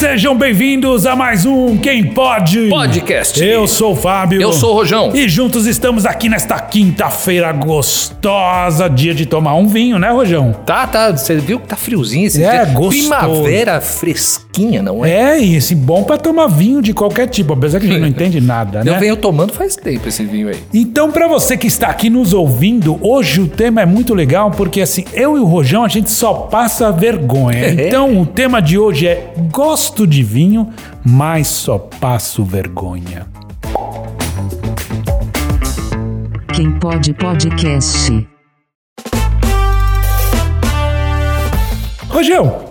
Sejam bem-vindos a mais um Quem Pode Podcast. Eu sou o Fábio. Eu sou o Rojão. E juntos estamos aqui nesta quinta-feira gostosa, dia de tomar um vinho, né, Rojão? Tá, tá. Você viu que tá friozinho esse É, dia? gostoso. Primavera fresquinha, não é? É, e esse bom pra tomar vinho de qualquer tipo, apesar que a gente não entende nada, Eu né? venho tomando faz tempo esse vinho aí. Então, pra você que está aqui nos ouvindo, hoje o tema é muito legal porque assim, eu e o Rojão a gente só passa vergonha. Então, o tema de hoje é gosto de vinho, mas só passo vergonha. Quem pode podcast. Rojão,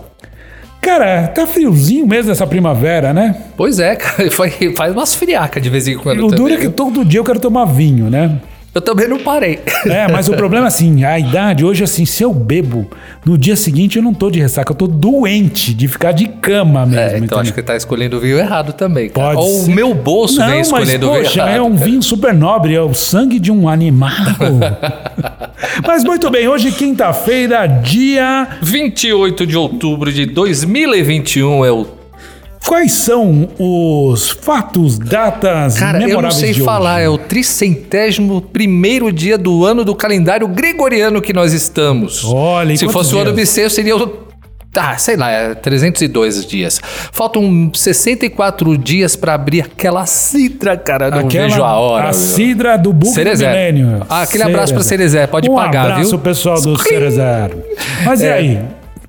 cara, tá friozinho mesmo essa primavera, né? Pois é, cara. Foi, faz umas friacas de vez em quando. o duro é que todo dia eu quero tomar vinho, né? Eu também não parei. É, mas o problema assim, a idade hoje assim, se eu bebo, no dia seguinte eu não tô de ressaca, eu tô doente de ficar de cama mesmo. É, então entendeu? acho que tá escolhendo o vinho errado também. Cara. Pode Ou ser. o meu bolso Não, vem mas escolhendo o vinho poxa, errado. é um vinho super nobre, é o sangue de um animal. mas muito bem, hoje quinta-feira, dia 28 de outubro de 2021 é o. Quais são os fatos, datas Cara, eu não memoráveis sei falar, hoje? é o tricentésimo primeiro dia do ano do calendário gregoriano que nós estamos. Olha, e Se fosse o ano dias? bissexto, seria o. Ah, sei lá, é 302 dias. Faltam 64 dias pra abrir aquela cidra, cara. Não Aquela, vejo a hora. A cidra do do Cerezé. Milênio. Ah, aquele abraço pra Cerezé, pode um pagar, abraço, viu? pessoal do Cerezé. Mas e É. aí?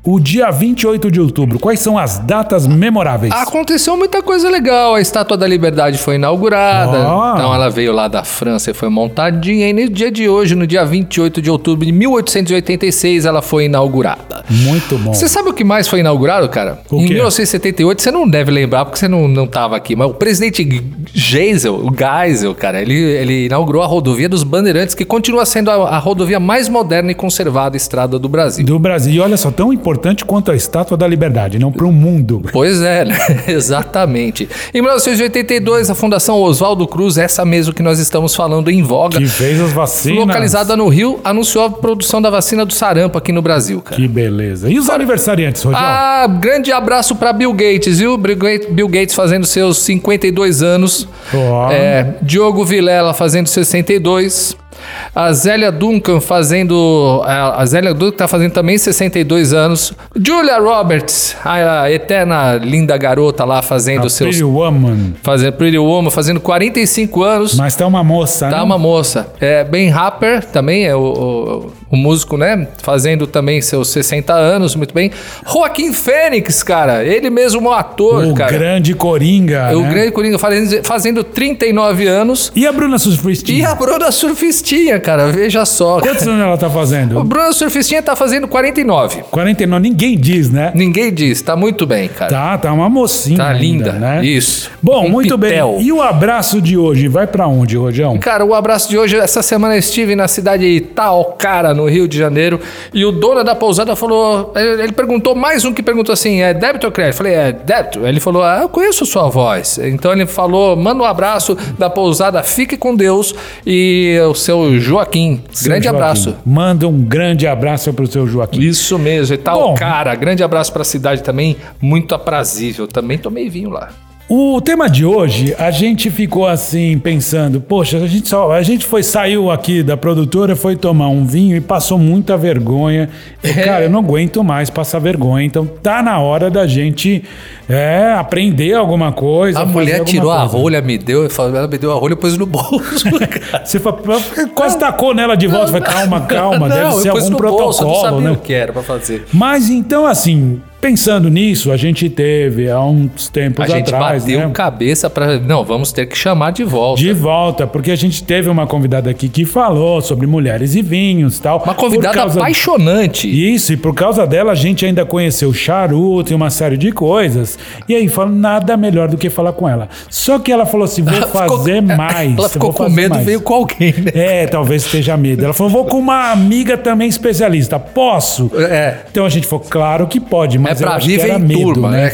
O dia 28 de outubro, quais são as datas memoráveis? Aconteceu muita coisa legal. A Estátua da Liberdade foi inaugurada. Ó. Então ela veio lá da França e foi montadinha. E no dia de hoje, no dia 28 de outubro de 1886, ela foi inaugurada. Muito bom. Você sabe o que mais foi inaugurado, cara? O em quê? 1978, você não deve lembrar porque você não, não tava aqui, mas o presidente Geisel, o Geisel, cara, ele, ele inaugurou a rodovia dos Bandeirantes, que continua sendo a, a rodovia mais moderna e conservada estrada do Brasil. Do Brasil. E olha só, tão importante quanto a Estátua da Liberdade, não para o mundo. Pois é, né? exatamente. Em 1982, a Fundação Oswaldo Cruz, essa mesmo que nós estamos falando em voga, Que fez as vacinas. localizada no Rio, anunciou a produção da vacina do sarampo aqui no Brasil, cara. Que beleza. E os aniversariantes, Rogério? Ah, grande abraço pra Bill Gates, viu? Bill Gates- fazendo seus 52 anos. Ó. É, Diogo Vilela fazendo 62. A Zélia Duncan fazendo. A Zélia Duncan tá fazendo também 62 anos. Julia Roberts, a eterna linda garota lá fazendo a seus. Pretty Woman. Fazendo Pretty Woman, fazendo 45 anos. Mas tá uma moça, Tá né? uma moça. É, ben Rapper também é o, o, o músico, né? Fazendo também seus 60 anos, muito bem. Joaquim Fênix, cara. Ele mesmo um ator, O cara. grande Coringa, O né? grande Coringa fazendo, fazendo 39 anos. E a Bruna Surfistinha? E a Bruna Surfistinha, cara. Veja só. Quantos anos ela tá O fazendo? Bruna Surfistinha tá fazendo 49. 49, ninguém diz, né? Ninguém diz. Tá muito bem, cara. Tá, tá uma mocinha Tá ainda, linda. né? Isso. Bom, Um muito pitel. bem. E o abraço de hoje vai pra onde, Rojão? Cara, o abraço de hoje, essa semana eu estive na cidade de Itaocara, no Rio de Janeiro, e o dono da pousada falou, ele ele perguntou, mais um que perguntou assim, é débito ou crédito? Eu falei, é débito. Ele falou, ah, eu conheço sua voz. Então ele falou, manda um abraço da pousada, fique com Deus, e o seu Joaquim, Seu grande Joaquim. abraço. Manda um grande abraço pro seu Joaquim. Isso mesmo, Itaocara, grande abraço pra cidade também, muito aprazível, também tomei vinho lá. O tema de hoje, a gente ficou assim pensando, poxa, a gente só, a gente foi saiu aqui da produtora, foi tomar um vinho e passou muita vergonha. E, É. cara, eu não aguento mais passar vergonha. Então tá na hora da gente é, aprender alguma coisa. A mulher tirou a coisa. rolha, me deu, ela me deu a rolha e pôs no bolso. Você quase tacou nela de volta. Falei, calma, calma, deve Não, ser eu pus algum no bolso, eu não protocolo, sabia né? o que era pra fazer. Mas então, assim, pensando nisso, a gente teve há uns tempos A gente atrás, bateu né? cabeça pra. Não, vamos ter que chamar de volta. De volta, porque a gente teve uma convidada aqui que falou sobre mulheres e vinhos e tal. Uma convidada causa- apaixonante. Isso, e por causa dela a gente ainda conheceu charuto e uma série de coisas. E aí falou nada melhor do que falar com ela. Só que ela falou assim: vou Ela ficou- fazer mais. Ela ficou vou com medo, mais. veio com alguém, né? É, talvez esteja medo. Ela falou: vou com uma amiga também especialista. Posso? É. Então a gente falou: claro que pode, mas É eu pra acho que viver era em medo, turma, né? né?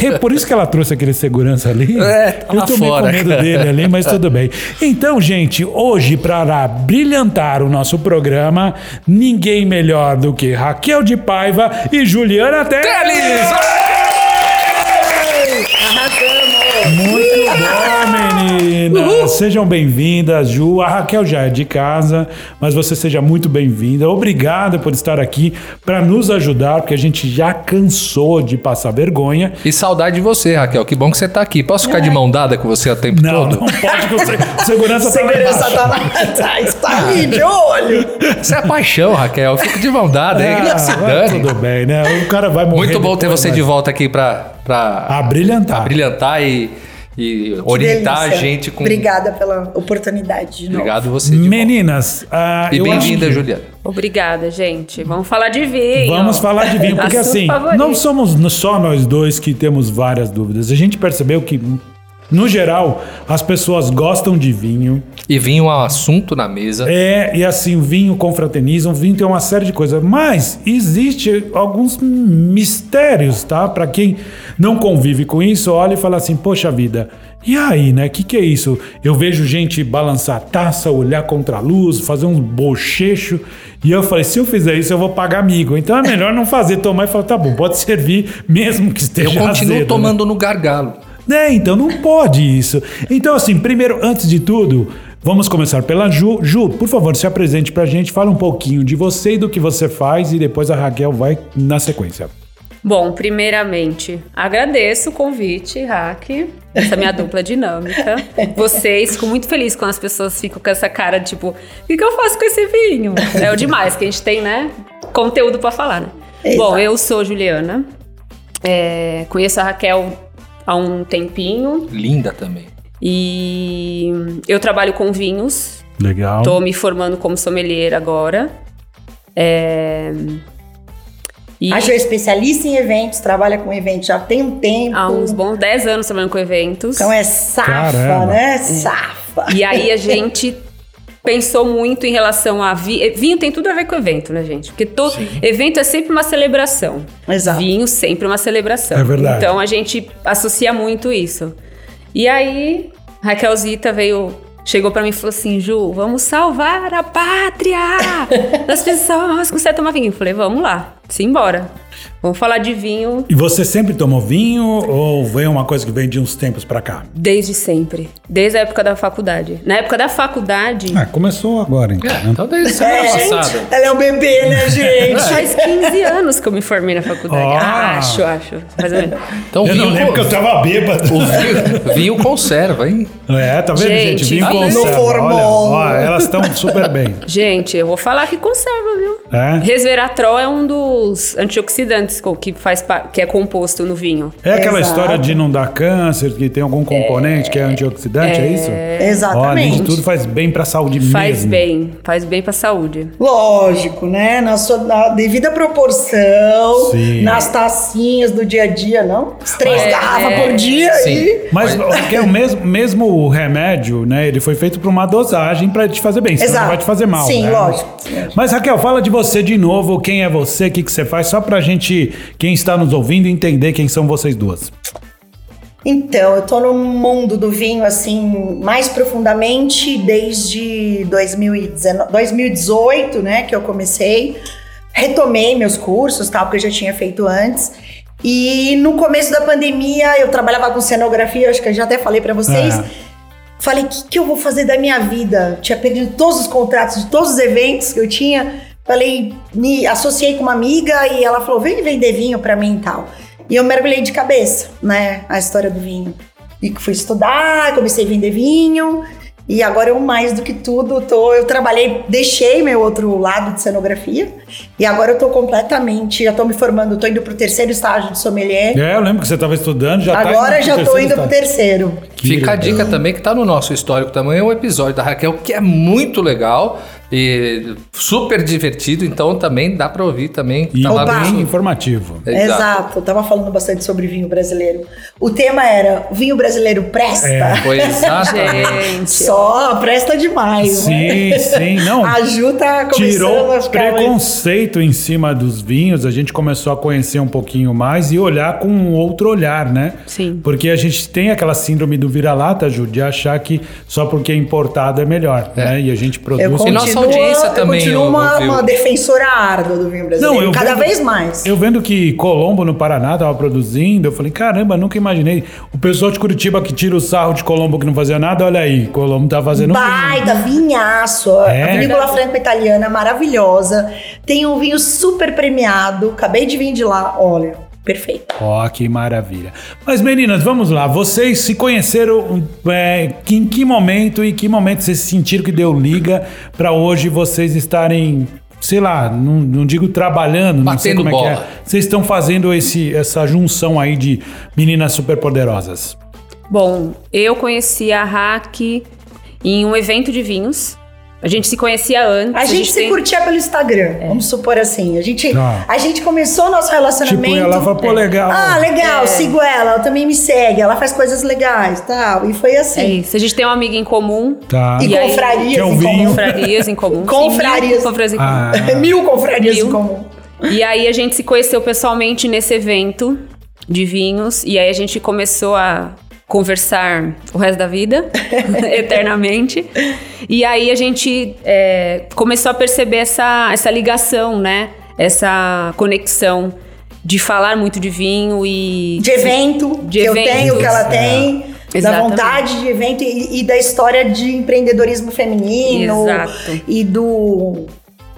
É. É por isso que ela trouxe aquele segurança ali. É, tá eu tô meio fora. com medo dele ali, mas tudo bem. Então, gente, hoje, para brilhantar o nosso programa, ninguém melhor do que Raquel de Paiva e Juliana Teles. Teles! Arrasamos! Muito meninas! Sejam bem-vindas, Ju. A Raquel já é de casa, mas você seja muito bem-vinda. Obrigada por estar aqui para nos ajudar, porque a gente já cansou de passar vergonha. E saudade de você, Raquel. Que bom que você tá aqui. Posso ficar de mão dada com você o tempo Não, todo? não pode, que o se- segurança tá lá Segurança tá lá atrás, tá ali de olho. Isso é paixão, Raquel. Eu fico de mão dada se Ah, tudo bem, né? O cara vai morrer. Muito bom ter você mas- de volta aqui pra, pra A brilhantar. brilhantar e, e orientar a gente com. Obrigada pela oportunidade de novo. Obrigado você. Meninas, ah, E bem-vinda, que- Juliana. Obrigada, gente. Vamos falar de vinho. Vamos falar de vinho, porque assim, favorito. não somos só nós dois que temos várias dúvidas. A gente percebeu que, no geral, as pessoas gostam de vinho. E vinha um assunto na mesa. É, e assim, o vinho confraterniza, o vinho tem uma série de coisas. Mas existe alguns mistérios, tá? Para quem não convive com isso, olha e fala assim, poxa vida, e aí, né? O que, que é isso? Eu vejo gente balançar a taça, olhar contra a luz, fazer um bochecho. E eu falei, se eu fizer isso, eu vou pagar amigo. Então é melhor não fazer, tomar e falar, tá bom, pode servir, mesmo que Eu esteja continuo azedo, né? tomando no gargalo. É, então não pode isso. Então, assim, primeiro, antes de tudo, vamos começar pela Ju. Ju, por favor, se apresente pra gente, fala um pouquinho de você e do que você faz, e depois a Raquel vai na sequência. Bom, primeiramente, agradeço o convite, Hack, essa minha dupla dinâmica. Vocês, fico muito feliz quando as pessoas ficam com essa cara, tipo, o que, que eu faço com esse vinho? É o demais, que a gente tem, né, conteúdo pra falar, né? Exato. Bom, eu sou Juliana, é, conheço a Raquel há um tempinho Linda também. e eu trabalho com vinhos, Legal. Tô me formando como sommelier agora. É... E A Ju é especialista em eventos, trabalha com eventos já tem um tempo. há uns bons 10 anos trabalhando com eventos. Então é safa, Caramba. né? Safa. E aí a gente pensou muito em relação a vi... vinho tem tudo a ver com evento, né, gente? Porque todo evento é sempre uma celebração. Exato. Vinho sempre uma celebração. É verdade. Então a gente associa muito isso. E aí Raquelzita veio Chegou pra mim e falou assim, Ju, vamos salvar a pátria das pessoas que você toma vinho. Eu falei, vamos lá, simbora. Vamos falar de vinho E você sempre tomou vinho ou vem uma coisa que vem de uns tempos pra cá? desde sempre. Desde a época da faculdade. Na época da faculdade, Ah, começou agora então. né? Então desde semana É, passada. ela é um bebê, né, gente? faz 15 anos que eu me formei na faculdade. Ah. Acho, acho. Mais ou menos. Então Eu não vinho, lembro que eu tava bêbado. vinho, vinho conserva, hein? É, tá vendo, gente? Gente, Vinho vinho conserva. no formol. Olha, ó, elas estão super bem. Gente, eu vou falar que conserva, viu? É? Resveratrol é um dos antioxidantes co- que, faz, que é composto no vinho. É aquela Exato. história de não dar câncer, que tem algum componente que é antioxidante, é, isso? Olha, Exatamente. isso tudo faz bem pra saúde Faz mesmo. bem, faz bem pra saúde. Lógico, né? Na sua na devida proporção, Sim. nas tacinhas do dia a dia, não? As três É, garrafas é. por dia Sim. e. Mas porque é o mesmo, mesmo o remédio, né? Ele foi feito pra uma dosagem pra te fazer bem, senão Exato. não vai te fazer mal. Sim, né? lógico. Mas Raquel, fala de você de novo. Quem é você? O que, que você faz? Só pra gente, quem está nos ouvindo, entender quem são vocês duas. Então, eu tô no mundo do vinho, assim, mais profundamente desde 2019, 2018, né, que eu comecei. Retomei meus cursos, tal, que eu já tinha feito antes. E no começo da pandemia, eu trabalhava com cenografia, acho que eu já até falei pra vocês. É. Falei, o que, que eu vou fazer da minha vida? Tinha perdido todos os contratos de todos os eventos que eu tinha. Falei, me associei com uma amiga e ela falou, vem vender vinho pra mim e tal. E eu mergulhei de cabeça, né, a história do vinho. E fui estudar, comecei a vender vinho. E agora eu, mais do que tudo, tô, eu trabalhei, deixei meu outro lado de cenografia. E agora eu tô completamente, já tô me formando, tô indo pro terceiro estágio de sommelier. É, eu lembro que você estava estudando, já tá agora indo já pro tô indo pro estágio. terceiro. Que Fica a dica também que tá no nosso histórico também, é um episódio da Raquel que é muito legal e super divertido, então também dá pra ouvir também. E tá lá Opa! no- bem informativo. Exato. eu tava falando bastante sobre vinho brasileiro. O tema era: vinho brasileiro presta? É. Foi exatamente. Só presta demais. né? Sim, sim, não. A Ju tá começando Tirou a ficar mais- preconceito em cima dos vinhos, a gente começou a conhecer um pouquinho mais e olhar com um outro olhar, né? Sim. Porque a gente tem aquela síndrome do vira-lata, Ju, de achar que só porque é importado é melhor, né? E a gente produz. Eu E continuo, nossa audiência também, eu continuo ô, uma, uma defensora árdua do vinho brasileiro, eu cada vendo- vez mais. Eu vendo que Colombo, no Paraná, tava produzindo, eu falei, caramba, nunca imaginei. O pessoal de Curitiba que tira o sarro de Colombo que não fazia nada, olha aí, Colombo tá fazendo vinho. Baita, vinhaço. É? A vinícola franca italiana, maravilhosa. Tem um vinho super premiado. Acabei de vir de lá, olha, perfeito. Ó, que maravilha. Mas meninas, vamos lá. Vocês se conheceram é, em que momento e que momento vocês sentiram que deu liga pra hoje vocês estarem, sei lá, não, não digo trabalhando, não sei Batendo como é que é. bola. Vocês estão fazendo esse, essa junção aí de meninas superpoderosas. Bom, eu conheci a Hack em um evento de vinhos. A gente se conhecia antes. A gente se tem- curtia pelo Instagram, É. vamos supor assim. A gente, Tá. a gente começou o nosso relacionamento. Tipo, ela fala, pô, legal. Ah, legal, É. sigo ela, ela também me segue, ela faz coisas legais tal. E foi assim. É isso. A gente tem uma amiga em comum. Tá. E, E aí- confrarias o em comum. Confrarias em comum. Confrarias. Sim, mil confrarias em comum. Ah. Mil confrarias Mil. em comum. E aí a gente se conheceu pessoalmente nesse evento de vinhos. E aí a gente começou a conversar o resto da vida, eternamente. E aí a gente é, começou a perceber essa, essa ligação, né? Essa conexão de falar muito de vinho e... De evento, De que eu eventos. tenho, que ela É. tem. Da Exatamente. vontade de evento e, e da história de empreendedorismo feminino. Exato. E do,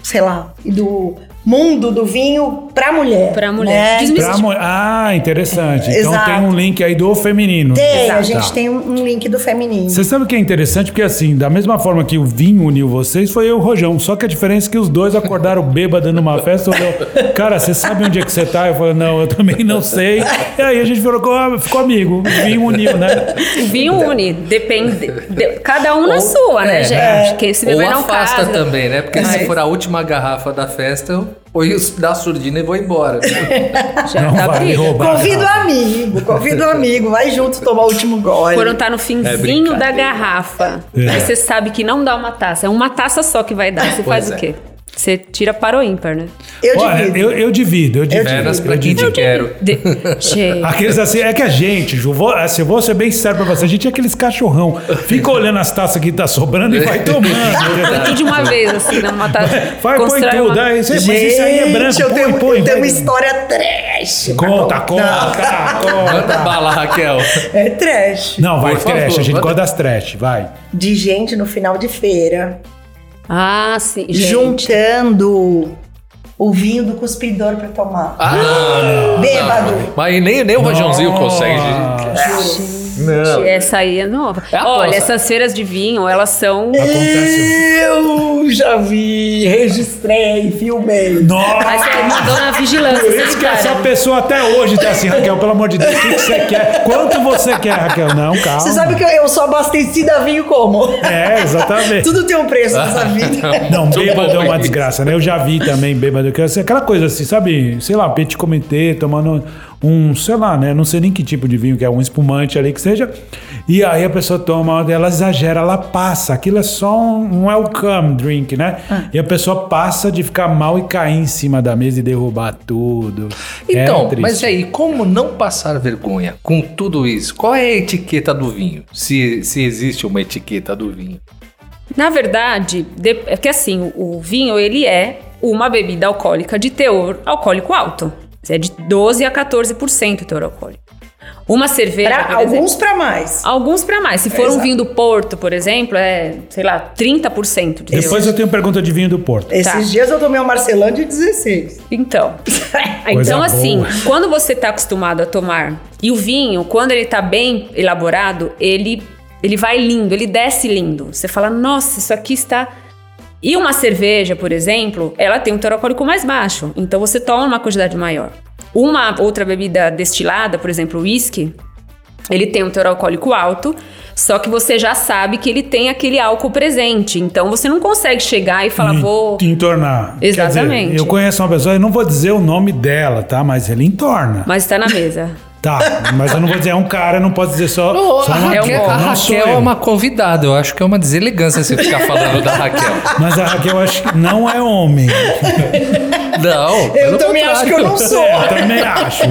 sei lá, e do mundo do vinho pra mulher. Pra mulher. né? Pra mo- ah, interessante. Então Exato. tem um link aí do feminino. Tem, a Exato. gente Tá. tem um, link do feminino. Você sabe o que é interessante? Porque assim, da mesma forma que o vinho uniu vocês, foi eu e o Rojão. Só que a diferença é que os dois acordaram bêbado numa festa. Olhou, cara, você sabe onde é que você tá? Eu falei, não, eu também não sei. E aí a gente ficou, ficou amigo. O vinho uniu, né? O vinho une, depende. de- cada um na Ou- sua, né, é, gente? Quem se Ou beber não afasta casa. também, né? Porque se Mas- for a última garrafa da festa, os da surdina e vou embora. Já Não tá roubar. Convida o amigo, convida o amigo, vai junto tomar o último gole. Quando tá no finzinho É da garrafa, É. aí você sabe que não dá uma taça. É uma taça só que vai dar. Você Pois faz é. o quê? Você tira para o ímpar, né? Eu Olha, divido. eu, eu divido, eu divido. Apenas pra eu quem divido. te quero. De... Gente, Aqueles assim, é que a gente, Ju, vou, assim, eu vou ser bem sério pra você, a gente é aqueles cachorrão. Fica olhando as taças que tá sobrando e vai tomando. põe tudo de uma vez, assim, numa taça. Vai, põe tudo. uma- Aí, você- mas isso aí é branco, eu põe, tenho, põe. eu tenho uma história trash. Conta, conta, Manda conta. bala, Raquel. É trash. Não, vai, Por favor, trash, a gente manda. gosta das trash, vai. De gente no final de feira, Ah, sim. Gente. juntando o vinho do cuspidor pra tomar. Ah, não, não, Bêbado. não. Mas nem, nem o Rojãozinho consegue. Não. Essa aí é nova. É a Olha, essas feiras de vinho, elas são. Acontece. Eu já vi, registrei, filmei. Nossa! você mandou na vigilância. Por isso que essa pessoa até hoje tá assim, Raquel, pelo amor de Deus, o que, que você quer? Quanto você quer, Raquel? Não, calma. Você sabe que eu, sou abastecida a vinho como? É, exatamente. Tudo tem um preço nessa vida. Não, bêbado é uma desgraça, né? Eu já vi também bêbado. é Aquela coisa assim, sabe? Sei lá, petit comité, tomando um, sei lá, né? Não sei nem que tipo de vinho que é, um espumante ali que seja. E aí a pessoa toma, ela exagera, ela passa. Aquilo é só um welcome drink, né? Ah. E a pessoa passa de ficar mal e cair em cima da mesa e derrubar tudo. Então, é mas aí, como não passar vergonha com tudo isso? Qual é a etiqueta do vinho? Se, se existe uma etiqueta do vinho. Na verdade, de- é que assim, o, o vinho ele é uma bebida alcoólica de teor alcoólico alto. É de 12 a 14% o teor alcoólico. Uma cerveja, Pra alguns pra mais. alguns para mais. Se for um Exato. vinho do Porto, por exemplo, é, sei lá, 30% de. Depois eu tenho pergunta de vinho do Porto. Esses Tá. dias eu tomei um Marcelão de 16. Então, então assim, boa. quando você está acostumado a tomar e o vinho, quando ele tá bem elaborado, ele ele vai lindo, ele desce lindo. Você fala, nossa, isso aqui está. E uma cerveja, por exemplo, ela tem um teor alcoólico mais baixo, então você toma uma quantidade maior. Uma outra bebida destilada, por exemplo, o whisky, ele tem um teor alcoólico alto, só que você já sabe que ele tem aquele álcool presente. Então você não consegue chegar e falar, vou. Entornar. Quer dizer, Exatamente. eu conheço uma pessoa, eu não vou dizer o nome dela, tá? Mas ele entorna. Mas tá na mesa. Tá, mas eu não vou dizer é um cara, não posso dizer só, Não, só a uma Raquel, dica, a não sou Raquel é uma convidada. Eu acho que é uma deselegância você ficar falando da Raquel. Mas a Raquel eu acho que não é homem. Não. Eu também acho que eu não contrário. sou. É, eu também acho.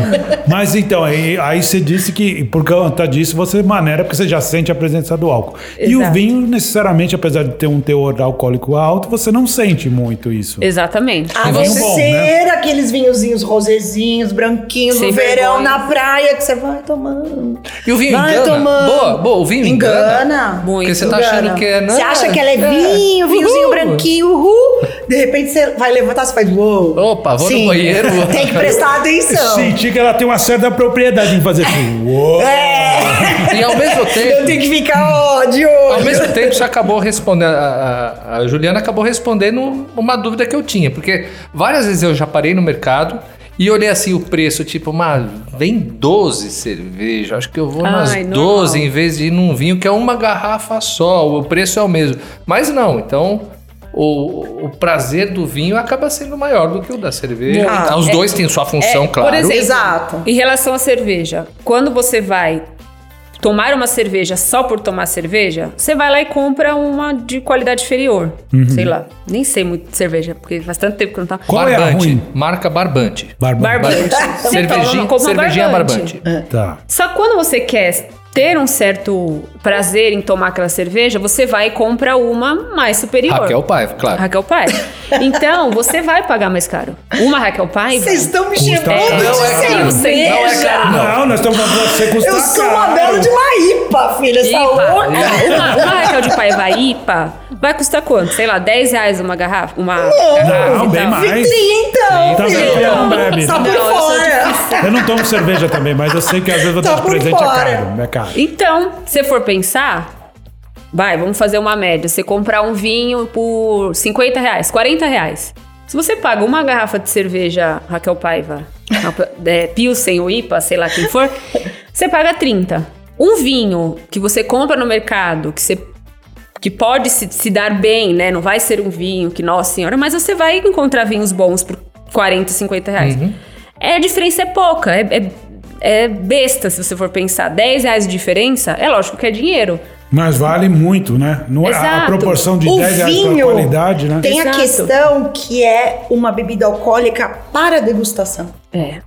Mas então, aí, aí você disse que por conta disso você maneira porque você já sente a presença do álcool. E o Exato. vinho, necessariamente, apesar de ter um teor alcoólico alto, você não sente muito isso. Exatamente. A não vinho bom, ser aqueles vinhozinhos rosezinhos, branquinhos, Sem no verão, vergonha. na praia, que você vai tomando. E o vinho vai engana? tomando. Boa, boa, o vinho engana? engana. Muito. Porque você tá achando que é... Não, Você acha que ela é é. vinho, vinhozinho Uhul. branquinho, uhul. De repente você vai levantar, você faz uou. Opa, vou no Sim, banheiro. Tem que prestar atenção. Senti que ela tem uma certa propriedade em fazer assim. Uou! É, E ao mesmo eu tempo... tenho que ficar ó, de Ao mesmo tempo, você acabou respondendo. A, a- a Juliana acabou respondendo uma dúvida que eu tinha, porque várias vezes eu já parei no mercado e olhei assim o preço, tipo, uma, vem 12 cerveja. Acho que eu vou nas Ai, 12 normal. em vez de ir num vinho que é uma garrafa só, o preço é o mesmo. Mas não, então. O, o prazer do vinho acaba sendo maior do que o da cerveja. Ah, Os dois têm sua função, É, claro. Por exemplo, Exato. em relação à cerveja, quando você vai tomar uma cerveja só por tomar cerveja, você vai lá e compra uma de qualidade inferior. Uhum. Sei lá, nem sei muito de cerveja, porque faz tanto tempo que eu não tá. Qual é a Barbante, ruim? marca Barbante. Barbante. Barbante. Cervejinha, cervejinha barbante. Tá. Só quando você quer ter um certo prazer em tomar aquela cerveja, você vai e compra uma mais superior. Raquel Paiva, claro. Raquel Paiva. Então, você vai pagar mais caro. Uma Raquel Paiva... Vocês estão me chamando de Não é caro, não cerveja. é caro, Não, nós estamos falando você custa Eu sou uma caro. bela de uma IPA, filha. IPA. uma, uma Raquel de Paiva IPA vai custar quanto? Sei lá, 10 reais uma garrafa? Uma garrafa Não, bem mais. Vitrinha, então, filha. bebendo, não bebe. Tá por Não, fora. Eu não tomo cerveja também, mas eu sei que às vezes eu Tá por presente é fora. caro. É caro. Então, se for pensar, vai, vamos fazer uma média. Você comprar um vinho por 50 reais, 40 reais. Se você paga uma garrafa de cerveja Raquel Paiva, é, Pilsen ou IPA, sei lá quem for, você paga 30. Um vinho que você compra no mercado, que você que pode se, se dar bem, né? Não vai ser um vinho que, nossa senhora, mas você vai encontrar vinhos bons por 40, 50 reais. É, a diferença é pouca, é, é, é besta se você for pensar. 10 reais de diferença, é lógico que é dinheiro. Mas vale muito, né? Não, é- a Exato. proporção de O 10 reais vinho qualidade, né? tem a Exato. questão que é uma bebida alcoólica para degustação. É.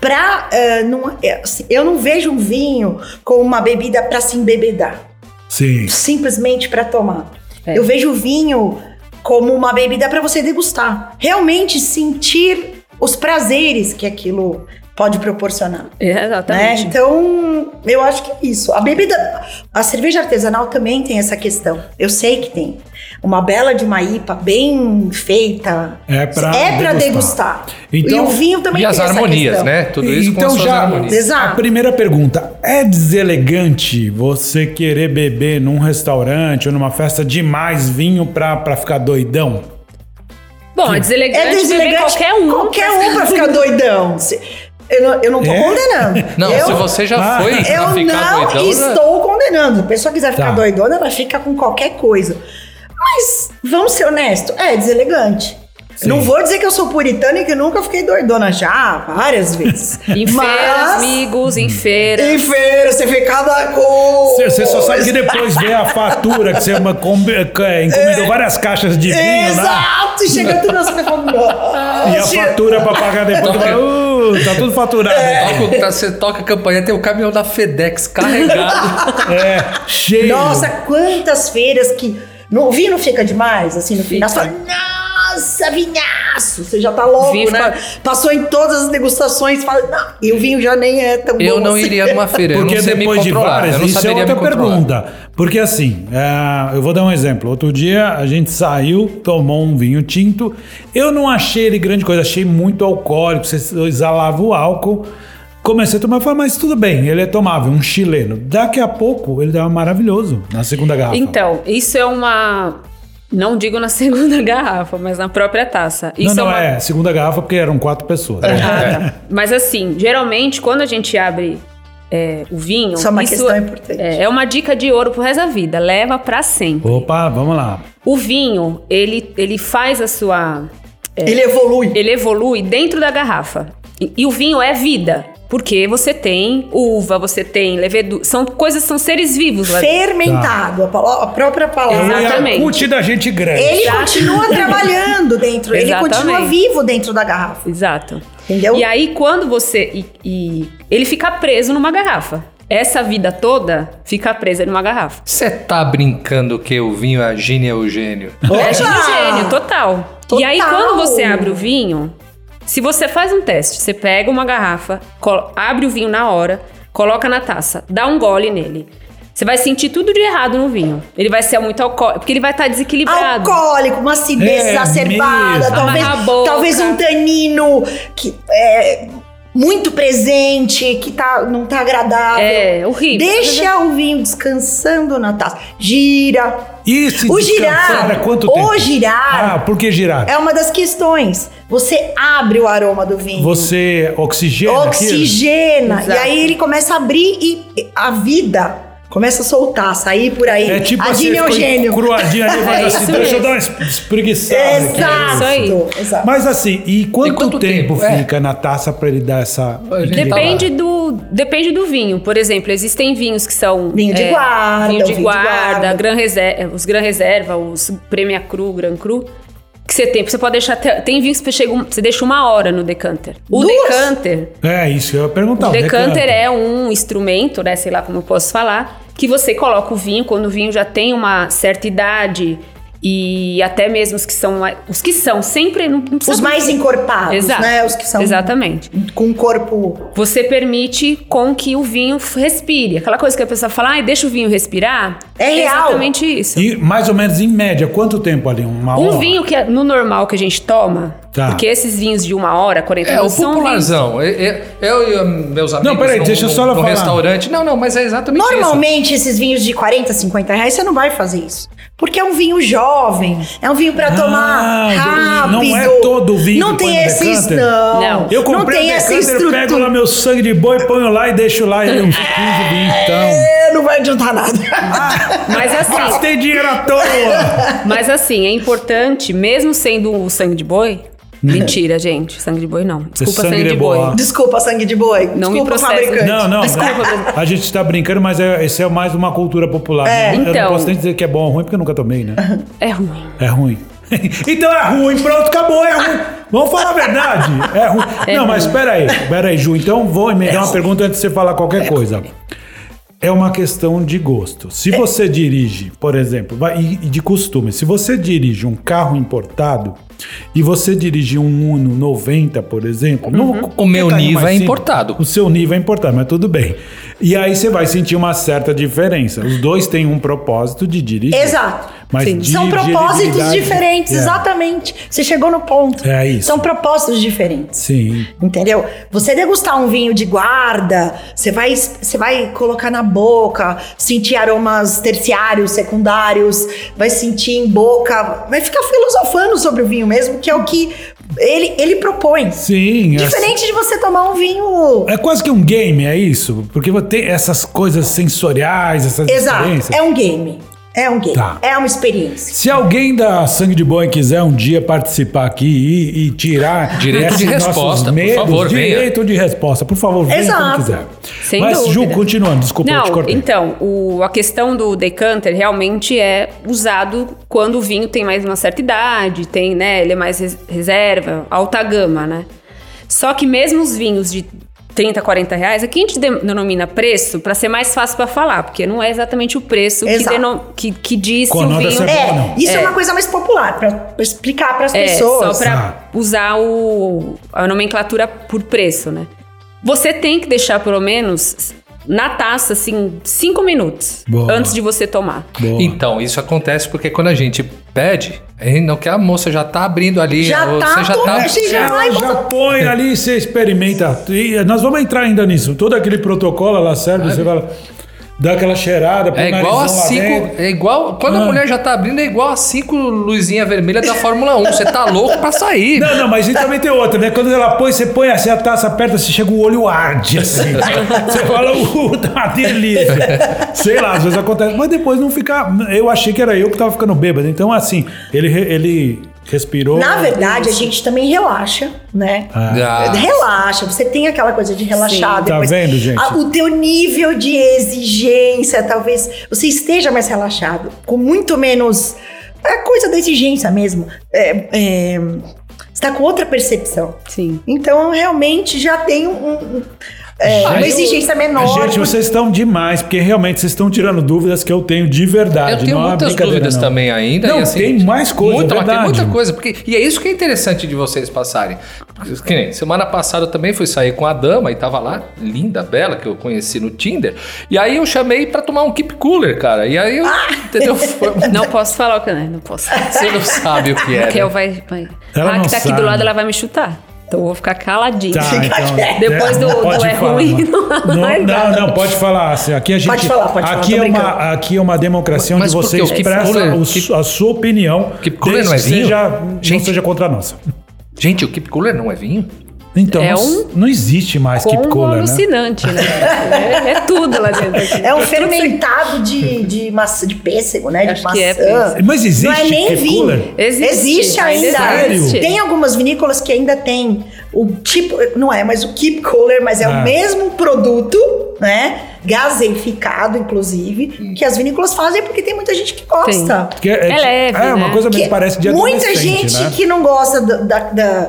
Pra, eh, não, é, assim, eu não vejo um vinho como uma bebida para se embebedar, Sim. simplesmente para tomar. É. Eu vejo o vinho como uma bebida para você degustar, realmente sentir os prazeres que aquilo pode proporcionar. É, né? exatamente. Então, eu acho que é isso. A bebida, a cerveja artesanal também tem essa questão. Eu sei que tem. Uma bela de uma IPA bem feita. É pra é pra degustar. degustar. Então- e o vinho também E as tem essa harmonias, questão. né? Tudo isso com então suas já, harmonias. Exato. a primeira pergunta, é deselegante você querer beber num restaurante ou numa festa demais vinho pra, pra ficar doidão? Bom, é deselegante, É deselegante beber qualquer um. Qualquer um pra ficar doidão. Eu não, eu não tô É? condenando. Não, eu, se você já Ah. foi Eu não doidão, já- estou condenando. Se a pessoa quiser ficar Tá. doidona, ela fica com qualquer coisa. Mas, vamos ser honestos, é deselegante. Sim. Não vou dizer que eu sou puritana e que nunca fiquei doidona já, várias vezes. Em feiras, Mas, amigos, em feiras. em feira, você vê cada coisa. Você, só sabe que depois vê a fatura, que você uma é, encomendou várias caixas de vinho, né? Exato! E chega tudo assim, você fala, E a fatura pra pagar depois, fala, uh, tá tudo faturado. Toca- tá- Você toca a campanha, tem o caminhão da FedEx carregado. É, cheio. Nossa, quantas feiras que. O vinho fica demais, assim, no final. Você fala, nossa, vinhaço! Você já tá louco, Vinho né? fica- Passou em todas as degustações, fala, não, e o vinho já nem é tão Eu bom não assim. iria numa feira, eu Porque não sei me depois de várias, eu não isso é outra pergunta. Porque assim, é, eu vou dar um exemplo. Outro dia a gente saiu, tomou um vinho tinto. Eu não achei ele grande coisa, achei muito alcoólico. Você exalava o álcool. Comecei a tomar e falei, mas tudo bem, ele é tomável, um chileno. Daqui a pouco ele tava maravilhoso na segunda garrafa. Então, isso é uma. Não digo na segunda garrafa, mas na própria taça. não, Isso não, é uma. é segunda garrafa porque eram quatro pessoas. Ah, tá. Mas assim, geralmente, quando a gente abre é, o vinho. Isso é uma questão importante. É, é uma dica de ouro pro resto da vida. Leva pra sempre. Opa, vamos lá. O vinho, ele, ele faz a sua. Ele evolui. Ele evolui dentro da garrafa. E, e o vinho é vida. Porque você tem uva, você tem levedura. São coisas, são seres vivos lá dentro. Fermentado, a, pala- a própria É palavra. o Exatamente. Yakult da gente grande. Ele Exato. continua trabalhando dentro, ele Exatamente. continua vivo dentro da garrafa. Exato. Entendeu? E aí, quando você. E, e ele fica preso numa garrafa. Essa vida toda fica presa numa garrafa. Você tá brincando que o vinho é a Gine é o gênio? É gênio, total. Total. E aí, quando você abre o vinho, se você faz um teste, você pega uma garrafa, abre o vinho na hora, coloca na taça, dá um gole nele. Você vai sentir tudo de errado no vinho. Ele vai ser muito alcoólico, porque ele vai estar desequilibrado. Alcoólico, uma acidez É exacerbada, mesmo. talvez, talvez um tanino que é muito presente, que tá, não tá agradável. É, horrível. Deixa o vinho descansando na taça. Gira. Se O girar, é quanto o tempo? girar. Ah, por que girar? É uma das questões. Você abre o aroma do vinho. Você oxigena oxigena. E aí ele começa a abrir e a vida começa a soltar, sair por aí. É tipo a assim, Dina é o gênio. cruadinha ali, mas É assim, deixa eu mesmo. dar uma es- espreguiçada. Exato. isso aí. Exato. Mas assim, e quanto, quanto tempo, tempo? É. fica na taça pra ele dar essa... Depende do, depende do vinho. Por exemplo, existem vinhos que são. Vinho de guarda, Vinho de vinho de guarda, guarda. Gran reserva, os Gran Reserva, os Premia Cru, Gran Cru. Que você tem. Você pode deixar. até- Tem vinhos que você, chega, você deixa uma hora no decanter. O Duas? decanter. É, isso eu ia perguntar. O decanter é um instrumento, né? Sei lá como eu posso falar. Que você coloca o vinho quando o vinho já tem uma certa idade. E até mesmo os que são. Os que são sempre. Não, não Os mais encorpados, Exato. né? Os que são Exatamente. com o corpo. Você permite com que o vinho respire. Aquela coisa que a pessoa fala, ah, deixa o vinho respirar. É real. exatamente isso. E mais ou menos, em média, quanto tempo ali? Uma Um hora? vinho que é no normal que a gente toma, Tá. porque esses vinhos de uma hora, 40 É, o minutos, são vinhos... popularzão. Eu, e meus amigos peraí, num- deixa eu só ela falar. restaurante. Não, não, mas é exatamente isso. Normalmente, esses vinhos de 40, 50 reais, você não vai fazer isso. Porque é um vinho jovem, é um vinho pra tomar Ah, rápido. não é todo vinho Não tem no esses, não. Não. Eu comprei não tem essa decanter, pego lá estrutura. meu sangue de boi, ponho lá e deixo lá ele uns 15, 20, então... É, não vai adiantar nada. Mas assim, Gastei dinheiro à toa! mas assim, é importante, mesmo sendo o sangue de boi... Mentira, gente. Sangue de boi não. Desculpa, sangue sangue, de de boi. boa. Desculpa, sangue de boi. Não me Desculpa, processa. fabricante. Não, não. Desculpa, A gente tá brincando, mas é, esse é mais uma cultura popular. É. Eu não Então. posso nem dizer que é bom ou ruim, porque eu nunca tomei, né? É ruim. É ruim. então é ruim, pronto, acabou, é ruim. Vamos falar a verdade. É ruim. É não, mas ruim. espera aí, espera aí, Ju. Então vou emendar uma pergunta antes de você falar qualquer coisa. É uma questão de gosto. Se você dirige, por exemplo, vai- e de costume, se você dirige um carro importado e você dirige um Uno 90, por exemplo, no- O meu nível é importado. O seu nível é importado, mas tudo bem. E aí você vai sentir uma certa diferença. Os dois têm um propósito de dirigir. Exato. Mas Sim. São propósitos diferentes, É. exatamente. Você chegou no ponto. É isso. São propósitos diferentes. Sim. Entendeu? Você degustar um vinho de guarda, você vai, você vai colocar na boca, sentir aromas terciários, secundários, vai sentir em boca, vai ficar filosofando sobre o vinho mesmo, que é o que ele, ele propõe. Sim. é- Diferente de você tomar um vinho. É quase que um game, é isso? Porque tem essas coisas sensoriais, essas Exato. experiências. É um game. É um game. Tá. É uma experiência. Se alguém da Sangue de Boi quiser um dia participar aqui e, e tirar Direito de resposta, por medos, favor, venha. direito de resposta, por favor, venha Exato. quando quiser. Sem Mas, Ju, dúvida. continuando, desculpa, eu te Não, cortei. então, o- a questão do decanter realmente é usado quando o vinho tem mais uma certa idade, tem, né, ele é mais res- reserva, alta gama, né? Só que mesmo os vinhos de 30, 40 reais, aqui a gente de- denomina preço para ser mais fácil para falar, porque não é exatamente o preço que, Exato. deno- que, que diz se o vinho... É, isso é. É. uma coisa mais popular, pra, pra explicar pras É, pessoas. só pra Ah. usar o, a nomenclatura por preço, né? Você tem que deixar pelo menos na taça, assim, cinco minutos Boa. antes de você tomar. Boa. Então, isso acontece porque quando a gente pede, a gente não quer a moça já tá abrindo ali. Já ou tá, você já tá. gente já vai já põe ali, você experimenta. E nós vamos entrar ainda nisso. Todo aquele protocolo lá serve, você vai dar aquela cheirada, É igual a cinco. É igual. Quando Ah. a mulher já tá abrindo, é igual a cinco luzinha vermelha da Fórmula 1. Você tá louco pra sair. Não, não, mas também tem outra, né? Quando ela põe, você põe assim, a taça aperta, você chega o olho arde, assim. você fala, uh, tá uma delícia. Sei lá, às vezes acontece. Mas depois não fica. Eu achei que era eu que tava ficando bêbado. Então, assim, ele, ele respirou. Na verdade, a gente também relaxa, né? Ah. Relaxa, você tem aquela coisa de relaxar. Sim. depois- Tá vendo, gente? Ah, o teu nível de exigência, talvez você esteja mais relaxado, com muito menos. É coisa da exigência mesmo. É, é, você tá com outra percepção. Sim. Então, realmente já tem um, um- é, uma exigência menor. Gente, vocês estão demais, porque realmente vocês estão tirando dúvidas que eu tenho de verdade. Eu tenho não é muitas dúvidas não. também ainda. Não, e assim, tem mais coisa, muita, é tem muita coisa. Porque, e é isso que é interessante de vocês passarem. Porque, que nem, semana passada eu também fui sair com a dama e tava lá, linda, bela, que eu conheci no Tinder. E aí eu chamei pra tomar um keep cooler, cara. E aí eu. Ah! Entendeu? Foi- Não posso falar o que né? Não posso. Você não sabe o que é. Raquel né? vai. vai. Ela ah, não que tá aqui sabe. do lado, ela vai me chutar. Então eu vou ficar caladinha. Tá, então, quieto. Depois do- não do é falar, ruim, não. não Não, não, não, pode falar. assim, Aqui a gente, Pode falar, pode falar, aqui tô é uma, aqui é uma democracia Mas onde você expressa cooler- o- keep- a sua opinião, keep cooler desde não é que vinho? seja, não Gente. seja contra a nossa. Gente, o keep cooler não é vinho? Então, É não, um não existe mais keep cooler, né? alucinante, né? É, é tudo lá dentro. aqui. É um fermentado de, de, maçã, de pêssego, né? De Acho maçã. que é pêssego. Mas existe Não é nem keep vinho. cooler? Existe, ainda. ainda existe. Tem algumas vinícolas que ainda tem o tipo, não é, mas o keep cooler, mas é Ah. o mesmo produto, né? Gaseificado, inclusive, que as vinícolas fazem porque tem muita gente que gosta. Porque é, É leve, é uma né? coisa meio Que parece de muita gente né? que não gosta do- da, da,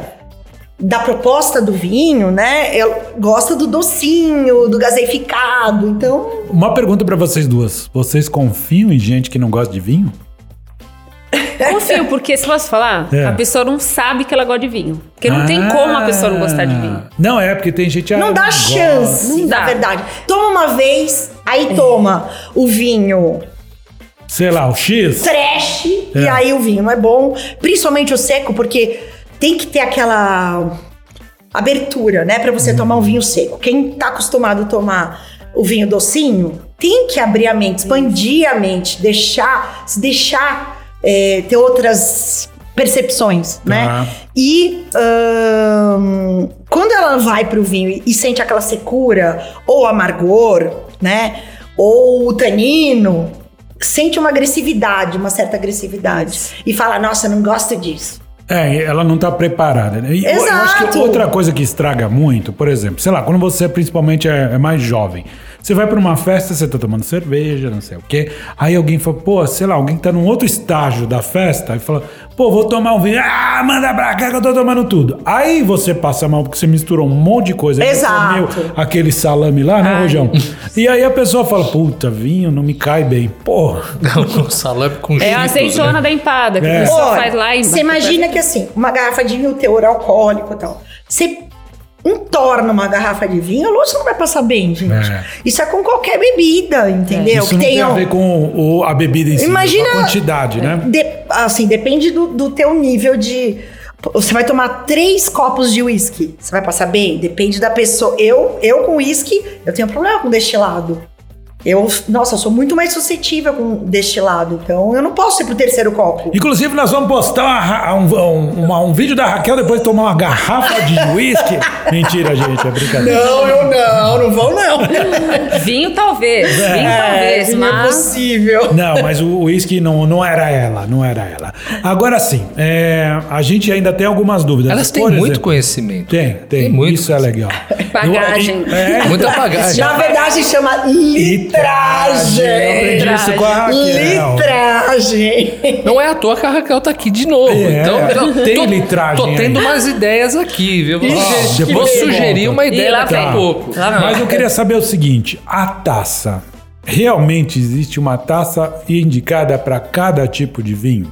da proposta do vinho, né? ela gosta do docinho, do gaseificado. Então, Uma pergunta pra vocês duas. Vocês confiam em gente que não gosta de vinho? Confio, porque se posso falar, É. a pessoa não sabe que ela gosta de vinho. Porque não tem Ah. como a pessoa não gostar de vinho. Não, é porque tem gente... ah, não dá chance, Não na dá. verdade. Toma uma vez, aí toma o vinho Sei lá, o X... trash, É. e aí o vinho não é bom. Principalmente o seco, porque tem que ter aquela abertura, né? Pra você tomar um vinho seco. Quem tá acostumado a tomar o vinho docinho, tem que abrir a mente, expandir a mente, deixar, se deixar é, ter outras percepções, né? Tá. E ahn, quando ela vai pro vinho e, sente aquela secura, ou amargor, né? Ou o tanino, sente uma agressividade, uma certa agressividade. E fala, nossa, não gosto disso. É, ela não tá preparada. né? E eu- Eu acho que Exato. outra coisa que estraga muito, por exemplo, sei lá, quando você principalmente é, é mais jovem, você vai pra uma festa, você tá tomando cerveja, não sei o quê, aí alguém fala, pô, sei lá, alguém tá num outro estágio da festa, e fala, pô, vou tomar um vinho, ah, manda pra cá que eu tô tomando tudo. Aí você passa mal porque você misturou um monte de coisa. Exato. aquele salame lá, né, Rojão? E aí a pessoa fala, puta, vinho não me cai bem. Pô, Não, salame com É a azeitona né? da empada, que É. faz lá e. Você imagina que assim, uma garrafa de vinho teor alcoólico e tal. Você entorna uma garrafa de vinho, lógico que não vai passar bem, gente. É. Isso é com qualquer bebida, entendeu? isso não tem a um- ver com o- a bebida em si, Imagina- a quantidade, né? De- assim, depende do, do teu nível de. Você vai tomar três copos de uísque. Você vai passar bem? Depende da pessoa. Eu, eu com uísque, eu tenho problema com destilado. Eu, nossa, eu sou muito mais suscetível com destilado. Então eu não posso ir pro terceiro copo. Inclusive, nós vamos postar um, um- uma- um vídeo da Raquel depois de tomar uma garrafa de uísque. Mentira, gente, é brincadeira. Não, eu não, não vou não. Vinho talvez, vinho talvez, não é mas. possível. Não, mas o uísque não, não era ela, não era ela. Agora sim, é, a gente ainda tem algumas dúvidas. Elas têm muito exemplo, conhecimento. Tem, tem. Tem muito Isso é legal. Bagagem. Eu- é, Muita bagagem. Na verdade, chama litragem. Eu aprendi isso com a Raquel. Litragem. Não é à toa que a Raquel tá aqui de novo. É, então, tem tô, litragem Tô tendo aí. umas ideias aqui, viu? Vou, Ixi, vou sugerir uma ideia lá daqui a vem. pouco. Vem. Mas eu queria saber o seguinte: a taça. Realmente existe uma taça indicada para cada tipo de vinho?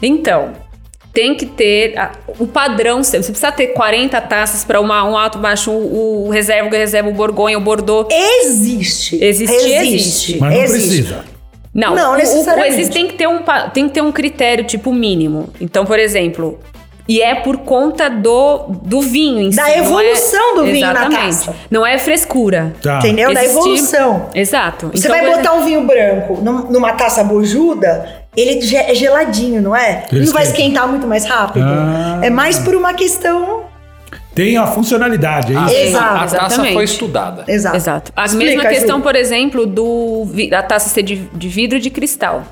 Então, tem que ter a- o padrão. Você precisa ter 40 taças para um alto, baixo, o, o reserva, o reserva, o borgonha, o bordeaux. Existe. Existe, existe. Mas não Existe. precisa. Não, Não, o- o- necessariamente. O, existe tem que ter um tem que ter um critério tipo mínimo. Então, por exemplo, e é por conta do, do vinho em Da si, não evolução é- do vinho na Exatamente. taça. Não é frescura. Tá. Entendeu? Da Existe- evolução. Exato. Você Então, vai botar um vinho branco num- numa taça bojuda, ele é geladinho, não é? Ele não vai esquenta. esquentar muito mais rápido. Ah. É mais por uma questão. Tem a funcionalidade, é A, isso? Exato. a taça Exatamente. foi estudada. Exato. Exato. A Explica, mesma questão, Ju. por exemplo, do da taça ser de, de vidro de cristal.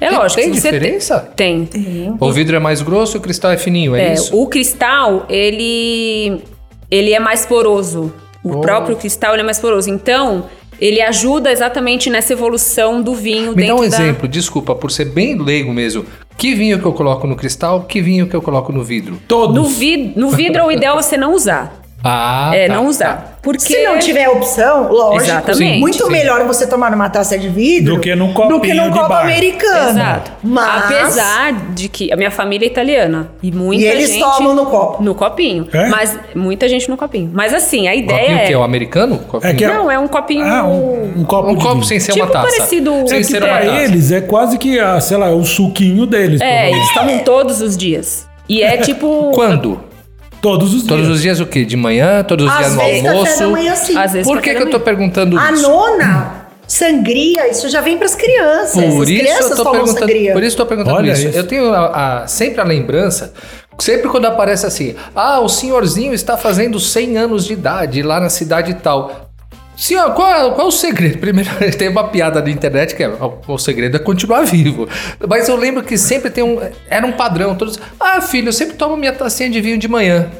É lógico. Tem diferença? Tem. tem. O vidro é mais grosso e o cristal é fininho, é, É, isso? o cristal, ele, ele é mais poroso. O Oh. próprio cristal ele é mais poroso. Então, ele ajuda exatamente nessa evolução do vinho Me dá dentro um da... exemplo, desculpa, por ser bem leigo mesmo. Que vinho que eu coloco no cristal, que vinho que eu coloco no vidro? Todos. No, vid no vidro, o ideal é você não usar. Ah, é, tá, não tá. usar. Porque... Se não tiver opção, lógico. Exatamente. Muito Sim. melhor você tomar numa taça de vidro Do que num do que num copo bar. americano. Exato. Mas. Apesar de que a minha família é italiana. E muita E eles gente... tomam no copo. No copinho. É? Mas muita gente no copinho. Mas assim, a ideia Copinho é... que é o americano? Copinho? É que é- Não, é um copinho... Ah, um, um copo Um copo vinho. sem ser Tipo uma taça. parecido- Sem É ser que uma pra taça. eles é quase que, a, sei lá, o suquinho deles. É, eles tomam todos os dias. E é tipo... Quando? Todos os Todos dias. os dias o quê? De manhã? Todos os Às dias no vezes café almoço? da manhã sim. Às vezes Por que, que eu tô perguntando A isso? nona, sangria, isso já vem pras crianças. Por As isso crianças eu tô perguntando. sangria. Por isso eu tô perguntando Olha isso. isso. Eu tenho a- a- sempre a lembrança, sempre quando aparece assim, ah, o senhorzinho está fazendo 100 anos de idade lá na cidade tal. Senhor, qual, é- qual é o segredo? Primeiro, tem uma piada na internet que é o, segredo é continuar vivo. Mas eu lembro que sempre tem um. Era um padrão. Todos. Ah, filho, eu sempre tomo minha tacinha de vinho de manhã.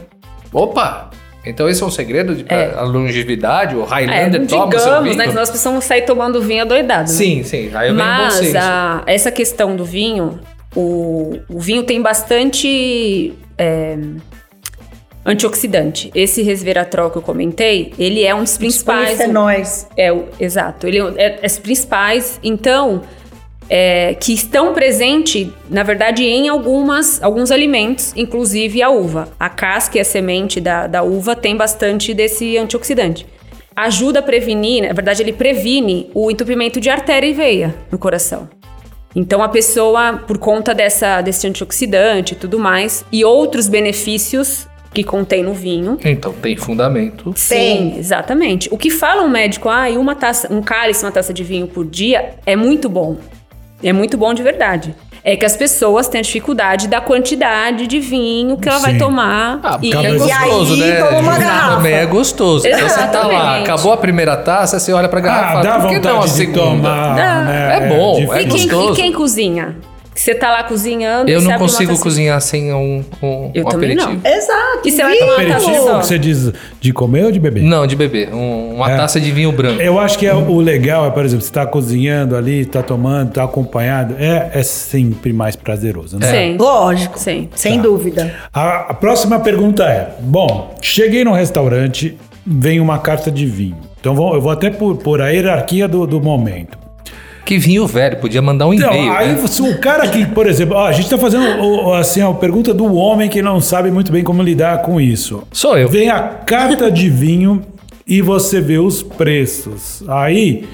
Opa! Então esse é um segredo de É. a longevidade? O É, Highlander toma seu digamos, vinho? né, que nós precisamos sair tomando vinho adoidado. né? Sim, sim. Aí eu Mas a- essa questão do vinho, o, o vinho tem bastante é, antioxidante. Esse resveratrol que eu comentei, ele é um dos Os principais. polifenóis. É, o- exato. Ele é, é os principais, então, é, que estão presentes, na verdade, em algumas, alguns alimentos, inclusive a uva. A casca e a semente da, da uva tem bastante desse antioxidante. Ajuda a prevenir, na verdade, ele previne o entupimento de artéria e veia no coração. Então a pessoa, por conta dessa, desse antioxidante e tudo mais, e outros benefícios que contém no vinho, Então tem fundamento. Sim, exatamente. O que fala um médico, ah, e uma taça, um cálice, uma taça de vinho por dia é muito bom. É muito bom de verdade. É que as pessoas têm a dificuldade da quantidade de vinho que ela vai Sim. tomar. Ah, porque e, é gostoso, E aí, né? toma uma garrafa. Também é gostoso. Então você tá lá, acabou a primeira taça, você olha pra garrafa Ah, e dá por que não a vontade de segunda? tomar. Dá. né? É bom, difícil. é e, quem, gostoso. e quem cozinha? Que Você tá lá cozinhando Eu e não consigo cozinhar sem um, um, Eu um também aperitivo. não. Exato. E você vai tomar uma taça que você diz de comer ou de beber? Não, de beber. Um- uma É. taça de vinho branco. Eu acho que é, o legal é, por exemplo, você tá cozinhando ali, tá tomando, tá acompanhado, é, é sempre mais prazeroso, né? Sim. Lógico. Sim. Sem Tá. dúvida. A, a próxima pergunta é: bom, cheguei no restaurante, vem uma carta de vinho. Então vou- eu vou até por, por a hierarquia do, do momento. Que vinho velho, podia mandar um Então, e-mail. aí né? você- o cara que, por exemplo, ó, a gente tá fazendo assim, a pergunta do homem que não sabe muito bem como lidar com isso. Sou eu. Vem a carta de vinho e você vê os preços. Aí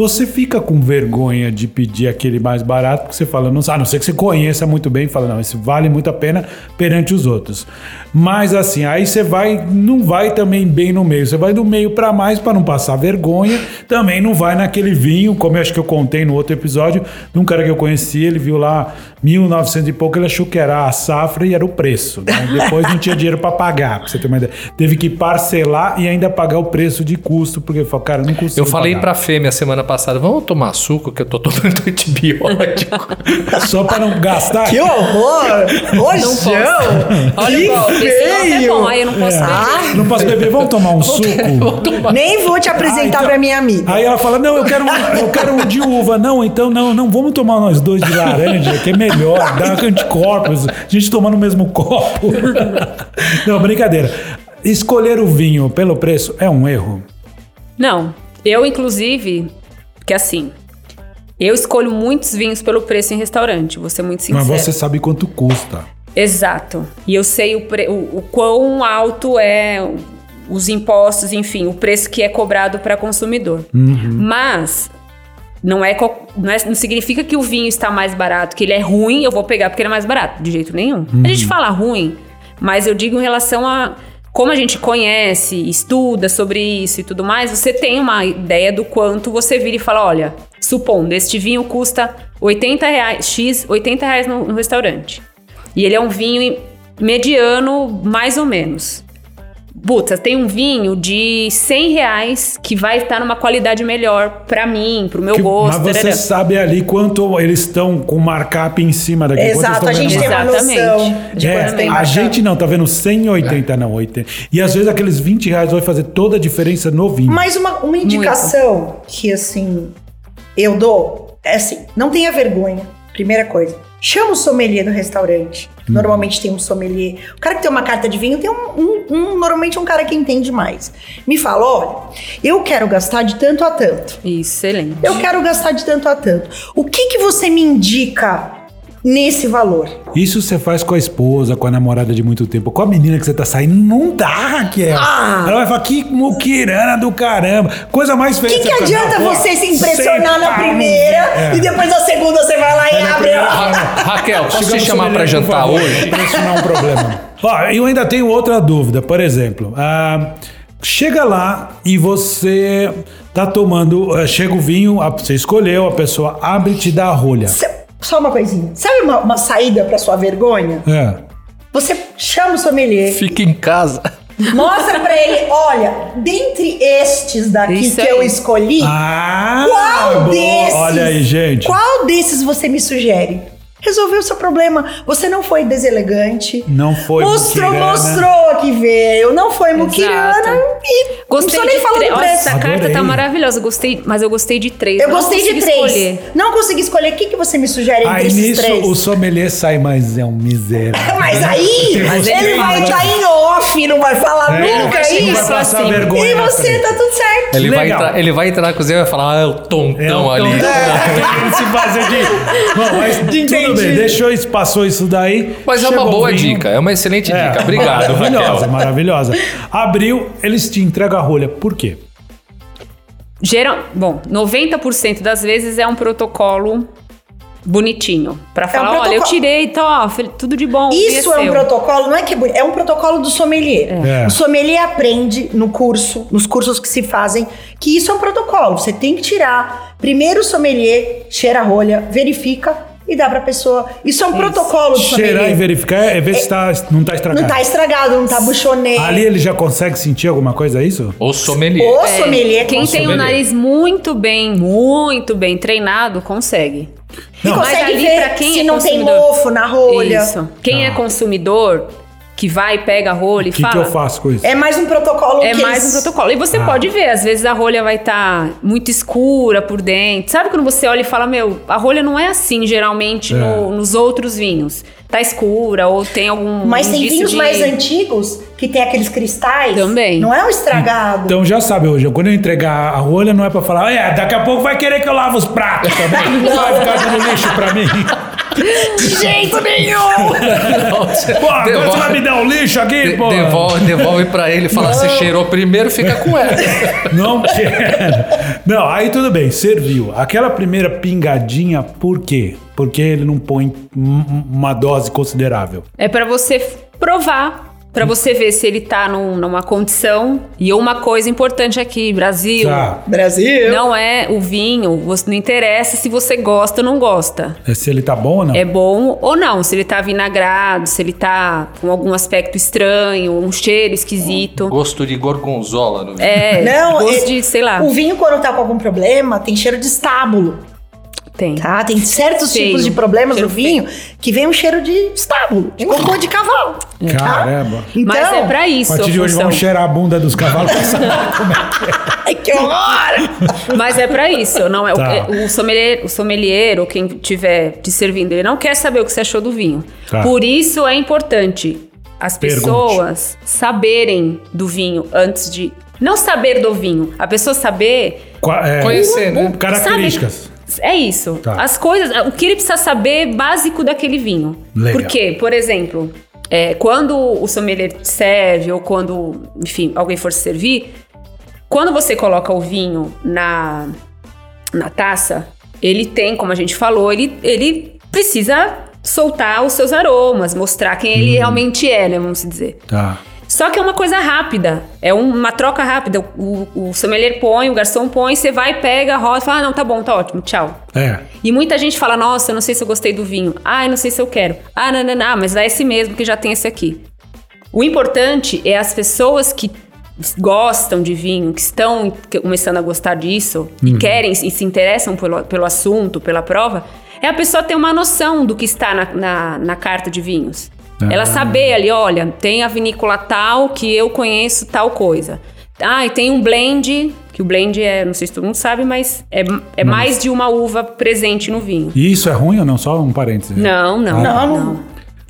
você fica com vergonha de pedir aquele mais barato, porque você fala, não, a não ser que você conheça muito bem, fala, não, isso vale muito a pena perante os outros. Mas assim, aí você vai, não vai também bem no meio, você vai do meio para mais para não passar vergonha, também não vai naquele vinho, como eu acho que eu contei no outro episódio, de um cara que eu conheci, ele viu lá 1900 e pouco, ele achou que era a safra e era o preço. né? Depois não tinha dinheiro para pagar, pra você ter uma ideia. Teve que parcelar e ainda pagar o preço de custo, porque ele falou, cara, não consigo Eu falei pagar. pra fêmea semana passada, vamos tomar suco, que eu tô tomando antibiótico. Só para não gastar. Que horror! Rojão! Olha que o golpe. Esse golpe é bom, aí eu não posso É. beber. Não posso beber, vamos tomar um suco? Nem vou te apresentar Ah, então- pra minha amiga. Aí ela fala: Não, eu quero, um, eu quero um de uva. Não, então não, não, vamos tomar nós dois de laranja, que é melhor, dá anticorpos, a gente toma no mesmo copo. Não, brincadeira. Escolher o vinho pelo preço é um erro. Não. Eu, inclusive, que assim, eu escolho muitos vinhos pelo preço em restaurante, vou ser muito sincero. Mas você sabe quanto custa. Exato. E eu sei o, pre- o, o quão alto é os impostos, enfim, o preço que é cobrado para consumidor. Mas não é, não é- não significa que o vinho está mais barato, que ele é ruim, eu vou pegar porque ele é mais barato, de jeito nenhum. A gente fala ruim, mas eu digo em relação a como a gente conhece, estuda sobre isso e tudo mais, você tem uma ideia do quanto você vira e fala, olha, supondo, este vinho custa 80 reais, X, 80 reais no- no restaurante. E ele é um vinho mediano, mais ou menos. Puta, tem um vinho de 100 reais que vai estar numa qualidade melhor pra mim, pro meu Que- gosto. mas você tarará. sabe ali quanto eles estão com markup em cima daqui. quanto Exato, a gente tem uma Exatamente. noção de É, tem a gente não, tá vendo 180, não, 80. E às vezes aqueles 20 reais vai fazer toda a diferença no vinho. Mas uma, uma indicação que, assim, eu dou é assim: não tenha vergonha. Primeira coisa. Chama o sommelier do restaurante. Normalmente tem um sommelier. O cara que tem uma carta de vinho tem um, um- um- normalmente um cara que entende mais. Me fala: olha, eu quero gastar de tanto a tanto. Excelente. Eu quero gastar de tanto a tanto. O que, que você me indica nesse valor? Isso você faz com a esposa, com a namorada de muito tempo. Com a menina que você tá saindo, não dá, Raquel. Ah. Ela vai falar, que muquirana do caramba. Coisa mais O feia. que, que ficar, adianta "Pô, você se impressionar na primeira vinho." É. e depois na segunda você vai lá e na abre? primeira- a- Ra- Raquel, posso te Chegamos chamar pra sommelier, por jantar hoje? Isso não é um problema. Ó, eu ainda tenho outra dúvida. Por exemplo, ah, chega lá e você tá tomando, ah, chega o vinho, a- você escolheu, a pessoa abre e te dá a rolha. Cê- Só uma coisinha. Sabe uma, uma saída pra sua vergonha? É. Você chama o sommelier, Fica em casa. mostra pra ele, olha, dentre estes daqui Isso que aí. eu escolhi, Ah, qual desses? Olha aí, gente. Qual desses você me sugere? Resolveu o seu problema. Você não foi deselegante. Não foi Mostrou, muquirana. mostrou que veio. Não foi muquirana. E Gostei não nem de falar três. do Olha, preço. essa carta tá maravilhosa. Gostei, mas eu gostei de três. Eu não gostei de consegui três. escolher. Não consegui escolher. O que, que você me sugere entre Aí esses nisso três? o sommelier sai, mas é um miserável. Mas aí, Mas ele vai estar em off, não vai falar É, nunca não vai isso. passar assim. vergonha. E você tá tudo certo. Ele vai, entrar, ele vai entrar na cozinha e vai falar, ah, é o tontão É ali. Querendo se fazer de. Bom, mas tudo bem, deixou isso, passou isso daí. Mas é uma boa vinho. dica, é uma excelente É, dica. Obrigado, Maravilhosa, Raquel. maravilhosa. Abriu, eles te entregam a rolha. Por quê? Geral, bom, 90% das vezes é um protocolo bonitinho. Pra falar, olha, eu protocolo- tirei, fel- tudo de bom. Isso é um seu. protocolo, não é que é bonito, é um protocolo do sommelier. É. O sommelier aprende no curso, nos cursos que se fazem, que isso é um protocolo. Você tem que tirar. Primeiro o sommelier cheira a rolha, verifica e dá pra pessoa. Isso é um protocolo do Cheirar e sommelier. verificar é ver se tá, não tá estragado. Não tá estragado, não tá buchonê. Ali ele já consegue sentir alguma coisa, é isso? O sommelier. O sommelier Quem tem o nariz muito bem, muito bem treinado, consegue. e Não. Mas consegue ali, ver pra quem se é não tem consumidor- mofo na rolha. Isso. Quem é Tá. consumidor, que vai, pega a rolha e O que, fala. que eu faço com isso? É mais um protocolo É que mais um protocolo. E você Ah. pode ver, às vezes a rolha vai estar muito escura por dentro. Sabe quando você olha e fala, meu, a rolha não é assim geralmente É. no- nos outros vinhos. Tá escura ou tem algum. Mas tem vinhos de- mais antigos que tem aqueles cristais. Também. Não é um estragado. Então já sabe hoje, quando eu entregar a rolha, não é pra falar, é, daqui a pouco vai querer que eu lave os pratos também. vai ficar dando lixo pra mim. De jeito nenhum! Pô, agora você vai me dar o lixo aqui, De- pô? devolve, devolve pra ele e fala: você cheirou primeiro, fica com ela. Não quero. Não, aí tudo bem, serviu. Aquela primeira pingadinha, por quê? Porque ele não põe um- uma dose considerável. É pra você provar. Pra você ver se ele tá num- numa condição. E uma coisa importante aqui, Brasil. Tá. Brasil! Não é o vinho, você não interessa se você gosta ou não gosta. É Se ele tá bom ou não? É bom ou não, se ele tá vinagrado, se ele tá com algum aspecto estranho, um cheiro esquisito. Gosto de gorgonzola no vinho. É, Não, gosto é- de, sei lá, O vinho, quando tá com algum problema, tem cheiro de estábulo. Tem. Tá? Tem certos tipos de problemas Cheiro no vinho que vem um cheiro de estábulo, de cocô de cavalo. tá? Caramba. Então, Mas é pra isso a partir de hoje vamos cheirar a bunda dos cavalos pra saber como é que é. Ai, que horror! Mas é pra isso, não é? o- Tá. é- O, sommelier, o sommelier ou quem estiver te servindo, ele não quer saber o que você achou do vinho. Tá. Por isso é importante as Pergunte. pessoas saberem do vinho antes de não saber do vinho, a pessoa saber Qua- é, Conhecer, né? Características. Sabe, é isso. Tá. As coisas, o que ele precisa saber básico daquele vinho. Legal. Porque, por exemplo, é, quando o sommelier serve ou quando, enfim, alguém for servir, quando você coloca o vinho na, na taça, ele tem, como a gente falou, ele, ele precisa soltar os seus aromas, mostrar quem ele realmente é, né, vamos dizer. Tá. Só que é uma coisa rápida, é um- uma troca rápida. O, o sommelier põe, o garçom põe, você vai, pega, roda e fala: ah, não, tá bom, tá ótimo, tchau. É. E muita gente fala: nossa, eu não sei se eu gostei do vinho. Ah, eu não sei se eu quero. Ah, não, não, não, ah, mas dá esse mesmo que já tem esse aqui. O importante é as pessoas que gostam de vinho, que estão começando a gostar disso e querem e se interessam pelo, pelo assunto, pela prova, é a pessoa ter uma noção do que está na, na, na carta de vinhos. Ah. Ela saber ali, olha, tem a vinícola tal que eu conheço tal coisa. Ah, e tem um blend, que o blend é, não sei se todo mundo sabe, mas é, é mais de uma uva presente no vinho. E isso é ruim ou não? Só um parênteses. Não, não, Não, não. não.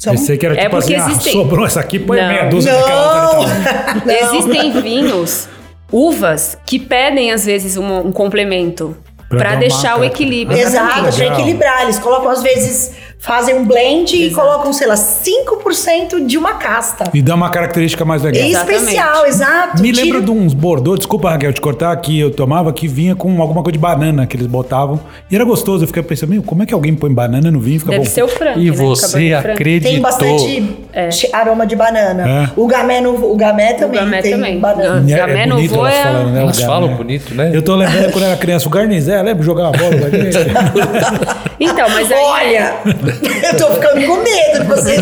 Pensei que era É tipo porque assim, ah, existem- sobrou essa aqui, põe Não. meia dúzia daquela outra e tal. Não. Existem vinhos, uvas, que pedem às vezes um, um complemento Pra para deixar o equilíbrio. Exato, pra Legal. equilibrar. Eles colocam, às vezes, fazem um blend e colocam, sei lá, 5% de uma casta. E dá uma característica mais legal. Exatamente. Especial, exato. Me Tira- lembra de uns bordô, desculpa Raquel te cortar, que eu tomava que vinha com alguma coisa de banana que eles botavam. E era gostoso. Eu fiquei pensando, meu, como é que alguém põe banana no vinho e fica Deve bom? ser o frango. E né? você acreditou. Tem bastante che- aroma de banana. É. O gamé, no, o gamé também gamé tem também. banana. Não. Gamé no bonito vô elas é- falando, né? o Elas falam bonito, né? Eu tô lembrando quando eu era criança, o Garnizé, lembra uma bola? com a gente? Então, mas aí, Olha, eu tô ficando com medo de vocês.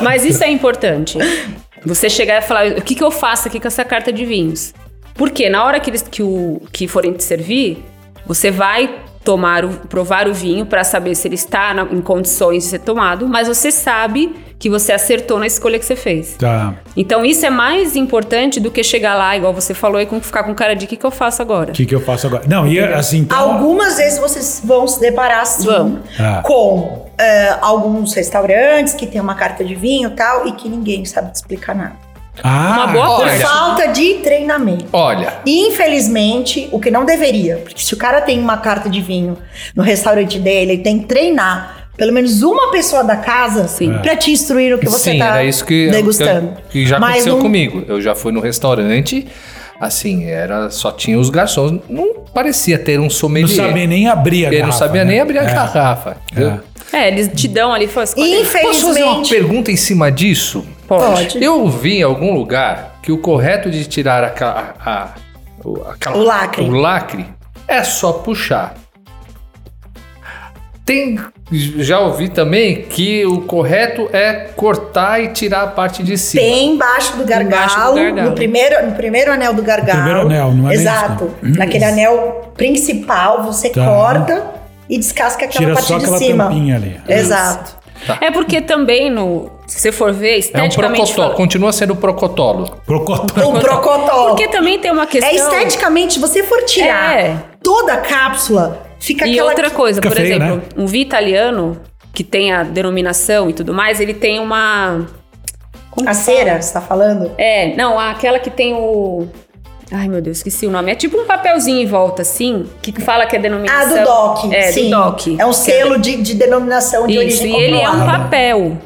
Mas isso é importante. Você chegar e falar, o que, que eu faço aqui com essa carta de vinhos? Porque na hora que eles que, o, que forem te servir, você vai tomar o, provar o vinho para saber se ele está na- em condições de ser tomado, mas você sabe que você acertou na escolha que você fez. Tá. Então isso é mais importante do que chegar lá, igual você falou, e com- ficar com cara de o que, que eu faço agora. O que, que eu faço agora? Não, e assim, então. Algumas vezes vocês vão se deparar sim, Vamos. Ah. com eh, alguns restaurantes que tem uma carta de vinho e tal e que ninguém sabe te explicar nada. Ah, Uma boa Por parte. falta de treinamento. Olha, E, infelizmente, o que não deveria, porque se o cara tem uma carta de vinho no restaurante dele, ele tem que treinar pelo menos uma pessoa da casa Sim. pra te instruir no que você sim, tá era isso que, degustando. que, que já Mas aconteceu não- comigo. Eu já fui no restaurante, assim, era só tinha os garçons, não parecia ter um não sommelier. sabia nem abrir a Ele garrafa. não sabia né? nem abrir a É. garrafa. entendeu? É, eles te dão ali e falam, escolhe aí. Posso fazer uma Infelizmente, pergunta em cima disso? pode. Eu vi em algum lugar que o correto de tirar aquela, a, o, aquela- O lacre. o lacre é só puxar. Tem, já ouvi também que o correto é cortar e tirar a parte de cima. Tem embaixo do gargalo, Embaixo do gargalo. No, primeiro, no primeiro anel do gargalo. Primeiro anel, não é Exato. isso, Naquele anel principal, você Tá. corta e descasca aquela Tira parte só de aquela cima. tampinha ali. Exato. É porque também, no, se você for ver, É um esteticamente procotolo, falando- continua sendo procotolo. Procotão. Um procotol. Porque também tem uma questão... É esteticamente, se você for tirar É. toda a cápsula, fica E aquela. outra coisa, Fica por feio, exemplo, né? um vinho italiano, que tem a denominação e tudo mais, ele tem uma... como A cera, fala? você tá falando? É, não, aquela que tem o... Ai, meu Deus, esqueci o nome. É tipo um papelzinho em volta, assim, que fala que é Ah, denominação... do DOC. É, sim. do DOC. É um selo de, de denominação de Isso, origem e ele é um papel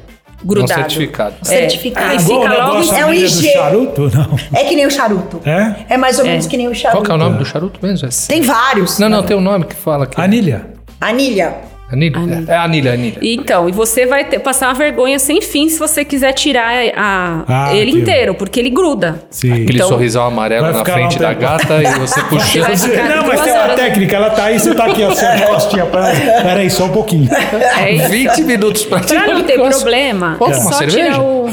grudado. certificado. É. Certificado. Aí Igual o fica logo É um IG. charuto, não. É que nem o charuto. É? É mais ou É. menos que nem o charuto. Qual que é o nome do charuto mesmo? É- Tem vários. Não, não, tem um nome que fala aqui. Anilha. Anilha. Anilha? Anilha. É anilha, anilha. Então, e você vai ter, passar uma vergonha sem fim se você quiser tirar a- Ah, ele aquilo. inteiro, porque ele gruda. Sim. Aquele Então- sorrisão amarelo Vai na frente da gata e você puxando. Ficar Não, mas tem uma técnica, ela tá aí, você tá aqui, ó, você costinha pra ela. Pera aí, só um pouquinho. É isso. 20 minutos pra Pra tirar não o ter negócio. problema, Pô, é uma só cerveja? tirar o...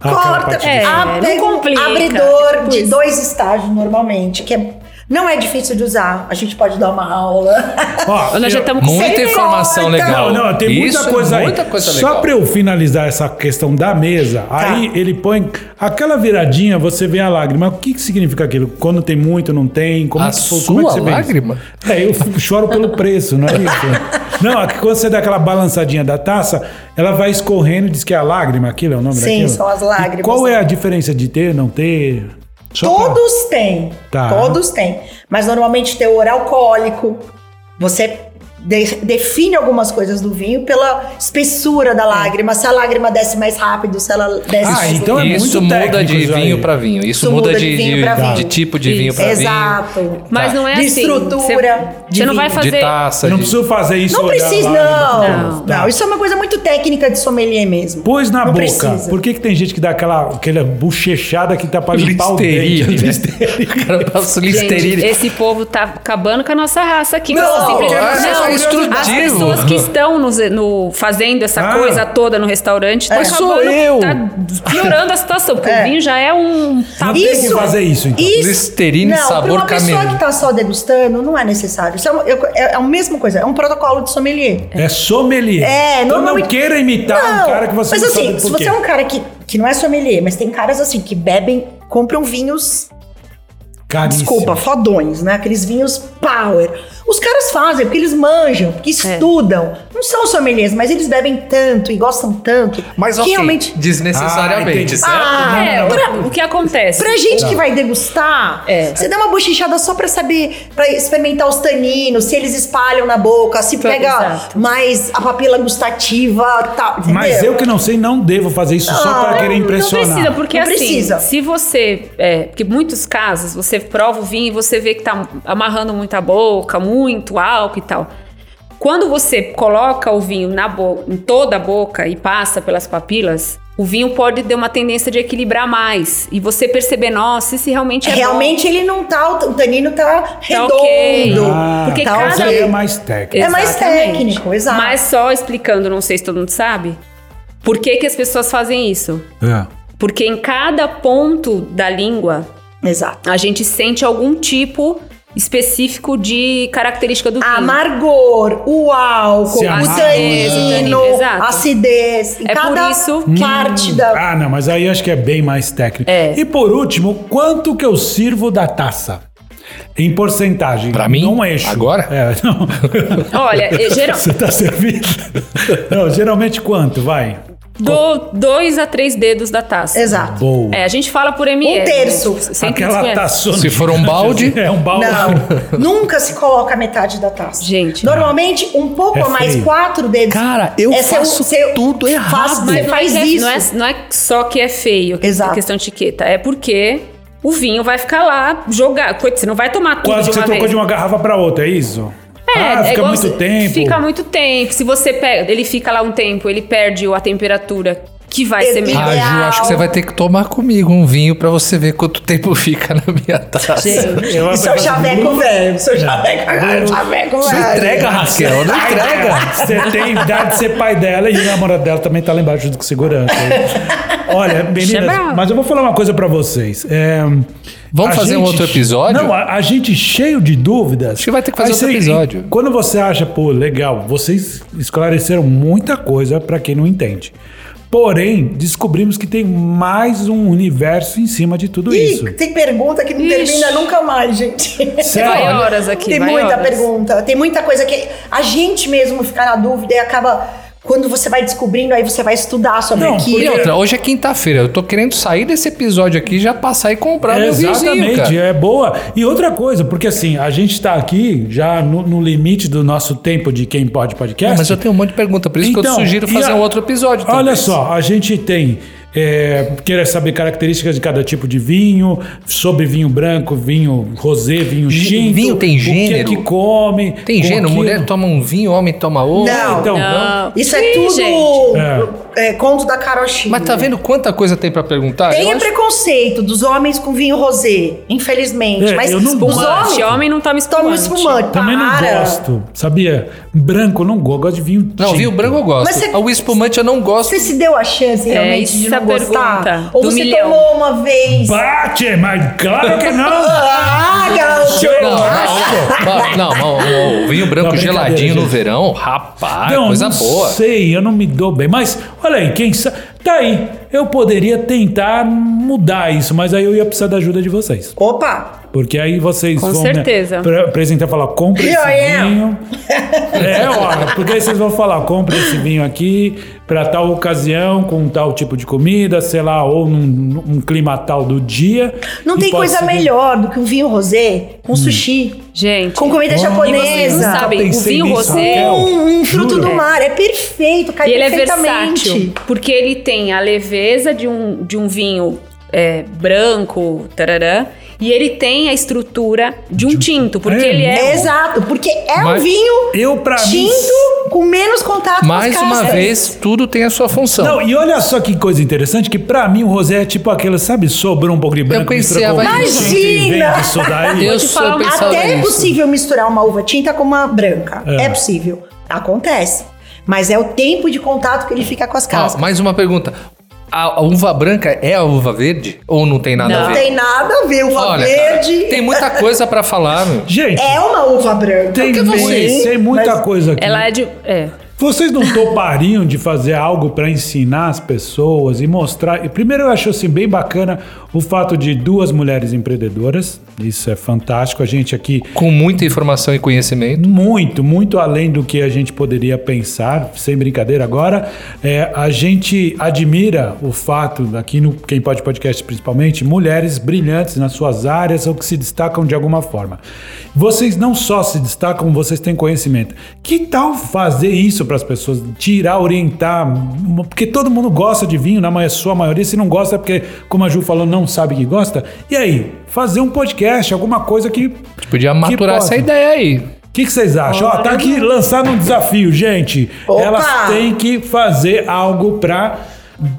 Aquela Corta. É, não pega um complica. abridor Tipo de isso. dois estágios normalmente, que é- não é difícil de usar. A gente pode dar uma aula. Ó, Nós já estamos com Muita informação corta. legal. Não, não, tem muita Isso é coisa aí. Muita coisa Só legal. pra eu finalizar essa questão da mesa, aí ele põe aquela viradinha, você vê a lágrima. O que, que significa aquilo? Quando tem muito, não tem? Como A é que, como é que sua você lágrima? É, eu choro pelo preço, não é isso? não, é que quando você dá aquela balançadinha da taça, ela vai escorrendo, diz que é a lágrima, aquilo é o nome Sim, daquilo? são as E lágrimas. qual é a diferença de ter, não ter? Só pra- Todos têm. Tá. Todos têm. Mas normalmente teor alcoólico. Você de- define algumas coisas do vinho pela espessura da lágrima. Se a lágrima desce mais rápido, se ela desce Ah, mais então é Isso muito muda de vinho pra vinho. Isso, Isso muda, muda de, de vinho vinho. de tipo de vinho Isso. pra vinho. Exato. Mas não é De assim. estrutura, Você, de você não vai vinho. De fazer... taça. Não de- preciso fazer isso. Não precisa, não. Não. Não, isso é uma coisa muito técnica de sommelier mesmo. Pôs na Não boca. precisa. Por que, que tem gente que dá aquela, aquela bochechada que tá pra limpar o dente? né? Listeria. O cara passa Gente, listerine. esse povo tá acabando com a nossa raça aqui. Não, assim, não, é As instrutivo. pessoas que estão no, no- fazendo essa Ah. coisa toda no restaurante tá sou acabando- eu. tá piorando a situação, porque É. o vinho já é um Não tabu. tem que fazer isso, então. Isso. Listerine não, sabor uma pessoa camelo. que tá só degustando, não é necessário. Isso é, uma- é- é a mesma coisa, é um protocolo de sommelier. É sommelier. É, então não queira imitar um Não, cara que você Mas não assim, sabe se você é um cara que, que não é sommelier, mas tem caras assim que bebem, compram vinhos, Caríssimo. desculpa, fodões, né? Aqueles vinhos power. Os caras fazem porque eles manjam, porque estudam. Não são sommeliers, mas eles bebem tanto e gostam tanto. Mas que realmente. Ah, desnecessariamente, entendi. certo? Ah, É, acontece? Pra gente que vai degustar, É. você dá uma bochechada só pra saber, pra experimentar os taninos, se eles espalham na boca, se Tá, pega exato. mais a papila gustativa tal. Mas eu que não sei, não devo fazer isso só Ah, para querer impressionar. Não precisa, porque Não assim, precisa. se você. É, porque muitos casos você prova o vinho e você vê que tá amarrando muito a boca, muito álcool e tal. Quando você coloca o vinho na em toda a boca e passa pelas papilas, o vinho pode ter uma tendência de equilibrar mais. E você perceber, nossa, esse realmente é bom. Realmente ele não tá, o tanino tá redondo. ok. Ah, Porque tá cada- é mais técnico. É mais técnico, exato. Mas só explicando, não sei se todo mundo sabe, por que, que as pessoas fazem isso? É. Porque em cada ponto da língua Exato. a gente sente algum tipo específico de característica do vinho. Amargor, o álcool, Se o tanino, acidez. É por cada isso parte da. Ah, não, mas aí acho que é bem mais técnico. É. E por último, quanto que eu sirvo da taça? Em porcentagem. Pra mim? Não eixo. Agora? É, não. Olha, eh, geral, Você tá servindo? Não, geralmente quanto? Vai. Do dois a três dedos da taça. Exato. Boa. É, a gente fala por ml. Um terço. né? Aquela taçona. Se for um balde- É um balde. Não, nunca se coloca metade da taça. Gente. Normalmente, um pouco É a mais, quatro dedos. Cara, eu É faço seu- tudo errado. Faz, Mas faz é, é- isso. Não é, não é só que é feio, que Exato. é questão de etiqueta. É porque o vinho vai ficar lá jogado. Coisa, Você não vai tomar tudo Quase de que você uma trocou vez. de uma garrafa pra outra, é isso? É, ah, é fica igual muito se- tempo. Fica muito tempo. Se você pega, ele fica lá um tempo, ele perde a temperatura que vai ser melhor. Ah, Ju, acho que você vai ter que tomar comigo um vinho pra você ver quanto tempo fica na minha taça. Gente, Eu Seu chaveco velho, seu chaveco chaveco velho. entrega, Raquel, não entrega. Você tem idade de ser pai dela e o namorado dela também tá lá embaixo junto com segurança. Olha, é meninas, mas eu vou falar uma coisa pra vocês. É, Vamos fazer um outro episódio? Não, a, a gente cheio de dúvidas. Acho que vai ter que fazer outro você- episódio. Quando você acha, pô, legal, vocês esclareceram muita coisa pra quem não entende. Porém, descobrimos que tem mais um universo em cima de tudo isso. Ih, tem pergunta que não Ixi. termina nunca mais, gente. Sério? vai horas aqui, Tem vai muita horas. pergunta, tem muita coisa que a gente mesmo fica na dúvida e acaba. Quando você vai descobrindo, aí você vai estudar sobre Não, aquilo. E outra, hoje é quinta-feira. Eu tô querendo sair desse episódio aqui e já passar e comprar meu vinhozinho, Exatamente, cara. é boa. E outra coisa, porque assim, a gente tá aqui já no, no limite do nosso tempo de Quem Pode Podcast. Não, mas eu tenho um monte de pergunta, por isso que eu Então, sugiro fazer a- um outro episódio. Olha talvez. só, a gente tem. É, querer saber características de cada tipo de vinho, sobre vinho branco, vinho rosé, vinho tinto. vinho tem O que é gênero? que come. Tem gênero, aquilo. mulher toma um vinho, homem toma outro. Não, Então, Não. Isso é Ih, tudo gente. É, conto da carochinha. Mas tá vendo quanta coisa tem pra perguntar? Tem Eu o acho- preconceito dos homens com vinho rosé, infelizmente. É, mas eu não os homens homem não toma tomam espumante. espumante. Também não para. gosto, sabia? Branco eu não gosto, eu gosto de vinho Não, tinto. vinho branco eu gosto. Mas você- O espumante eu não gosto. Você se deu a chance realmente de isso não é a gostar? pergunta Ou do você milhão. tomou uma vez? Bate, mas claro que não! Ah, garoto! Não, não, não, não, não, o vinho branco Não, geladinho no verão, rapaz, não, coisa não boa. sei, eu não me dou bem. Mas, olha aí, quem sabe. Tá aí. Eu poderia tentar mudar isso, mas aí eu ia precisar da ajuda de vocês. Opa! Porque aí vocês Com vão certeza. me apre- apresentar e falar, compra esse am. vinho. É, olha, porque aí vocês vão falar, compra esse vinho aqui para tal ocasião, com tal tipo de comida, sei lá, ou num, num clima tal do dia. Não tem coisa ser- melhor do que um vinho rosé com sushi, Gente. com comida japonesa. não sabem, o vinho rosé. Um, um fruto Juro. do mar. É perfeito, cai E ele é versátil, porque ele tem a leveza de um, de um vinho é, branco, tarará, E ele tem a estrutura de um tinto, porque É, ele é. Exato, porque é Mas- um vinho Eu, pra mim. tinto com menos contato Mais com as uma vez, tudo tem a sua função. Não, e olha só que coisa interessante, que pra mim o rosé é tipo aquela, sabe, sobrou um pouco de branco, conhecia, mistura com e Imagina! disso daí. Eu sou Até é nisso. possível misturar uma uva tinta com uma branca. É. É, possível. Acontece. Mas é o tempo de contato que ele fica com as cascas. mais uma pergunta. A, a uva branca é a uva verde? Ou não tem nada a Não. Não ver? tem nada a ver. Uva Olha, verde cara, tem muita coisa pra falar, meu. Gente, é uma uva branca. tem, tem, tem muita mas- coisa aqui. Ela é de. É. Vocês não topariam de fazer algo para ensinar as pessoas e mostrar? E primeiro eu acho assim bem bacana o fato de duas mulheres empreendedoras. Isso é fantástico. A gente aqui Com muita informação e conhecimento. muito, muito além do que a gente poderia pensar, sem brincadeira agora. É, a gente admira o fato, aqui no Quem Pode Podcast principalmente, mulheres brilhantes nas suas áreas ou que se destacam de alguma forma. Vocês não só se destacam, vocês têm conhecimento. Que tal fazer isso para as pessoas? Tirar, orientar, porque todo mundo gosta de vinho, na ma- sua maioria, se não gosta é porque, como a Ju falou, não sabe que gosta. E aí, fazer um podcast, alguma coisa que Podia que maturar essa ideia aí. o que, que vocês acham? Ó, tá aqui lançado um desafio, gente. Opa! Elas têm que fazer algo pra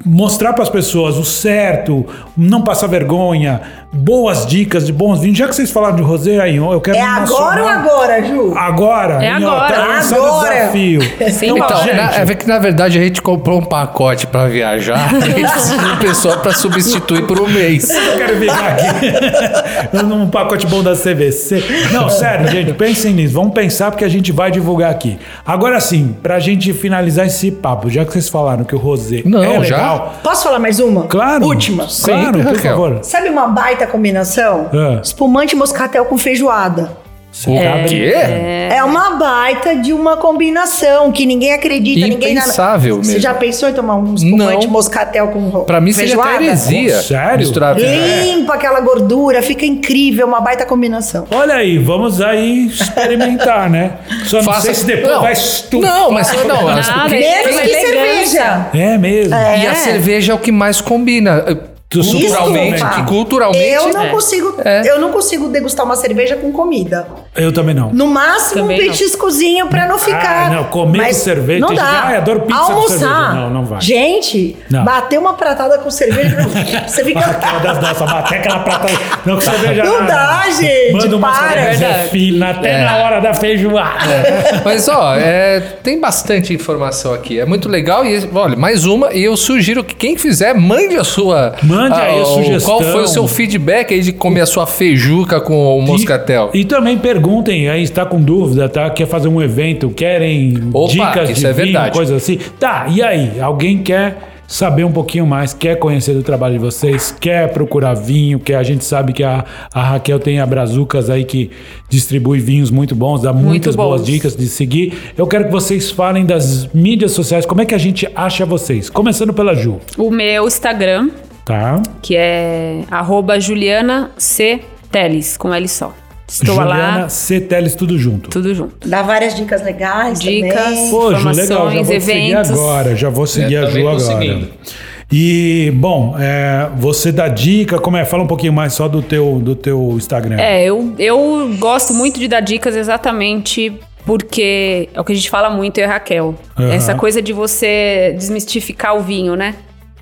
mostrar para as pessoas o certo, não passar vergonha, boas dicas de bons vinhos. Já que vocês falaram de rosé aí, eu quero É agora ou agora, Ju? Agora, É ó, agora. tá o Agora. desafio. Sim. Então, Então, gente, na- é que na verdade a gente comprou um pacote pra viajar e a gente precisa de um pessoal pra substituir por um mês. Eu quero ficar aqui num pacote bom da CVC. Não, sério, gente, pensem nisso. Vamos pensar porque a gente vai divulgar aqui. Agora sim, pra gente finalizar esse papo, já que vocês falaram que o rosé Não, é já? legal. Posso falar mais uma? Claro. Última. Claro, Sempre, por Raquel. favor. Sabe uma baita combinação? É. Espumante moscatel com feijoada. Você tá quê? É. uma baita de uma combinação que ninguém acredita, ninguém Impensável Você mesmo. já pensou em tomar um espumante Não. moscatel com Pra mim seria feijoada? até heresia. Sério? Misturar Limpa aquela gordura, fica incrível, uma baita combinação. Olha aí, vamos aí experimentar, né? Só não Faça- sei se depois Não. vai estufar. Não, mas não, as- Nada, porque- é Menos uma que elegância. cerveja. É mesmo. E a cerveja é o que mais combina. Culturalmente, Isso, que culturalmente. Eu não É. consigo, É. eu não consigo degustar uma cerveja com comida. Eu também não. No máximo Também um não. petiscozinho pra não ficar. Ah, não, comer com cerveja, Não dá. gente "Ai, adoro pizza com Almoçar. cerveja." Não, não vai. Gente, Não. bater uma pratada com cerveja, você fica. Aquela das nossas, bater aquela prata. Não, com cerveja. Não nada. dá, gente, Manda uma para. cerveja Verdade. fina até É. na hora da feijoada. Mas, ó, é, tem bastante informação aqui. É muito legal. E, olha, mais uma. E eu sugiro que quem fizer, mande a sua. Mande aí a sugestão. Qual foi o seu feedback aí de comer a sua feijuca com o moscatel? E, e também perguntem aí, está com dúvida, tá? Quer fazer um evento, querem Opa, dicas isso de é vinho, coisas assim. Tá, e aí? Alguém quer saber um pouquinho mais, quer conhecer do trabalho de vocês, quer procurar vinho, que a gente sabe que a, a Raquel tem a Brazucas aí que distribui vinhos muito bons, dá muitas boas bons. dicas de seguir. Eu quero que vocês falem das mídias sociais, como é que a gente acha vocês? Começando pela Ju, O meu Instagram, tá? que é arroba Juliana C. Teles, com L só. Estou Juliana lá, C. Teles, tudo junto. tudo junto. Dá várias dicas legais. Dicas. também. Pô, Ju, legal, já vou Informações, te seguir eventos. agora, já vou seguir É, a Ju agora. seguindo. E, bom, é, você dá dica, como é? Fala um pouquinho mais só do teu, do teu Instagram. É, eu, eu gosto muito de dar dicas exatamente porque é o que a gente fala muito, eu e a Raquel. Aham. Essa coisa de você desmistificar o vinho, né?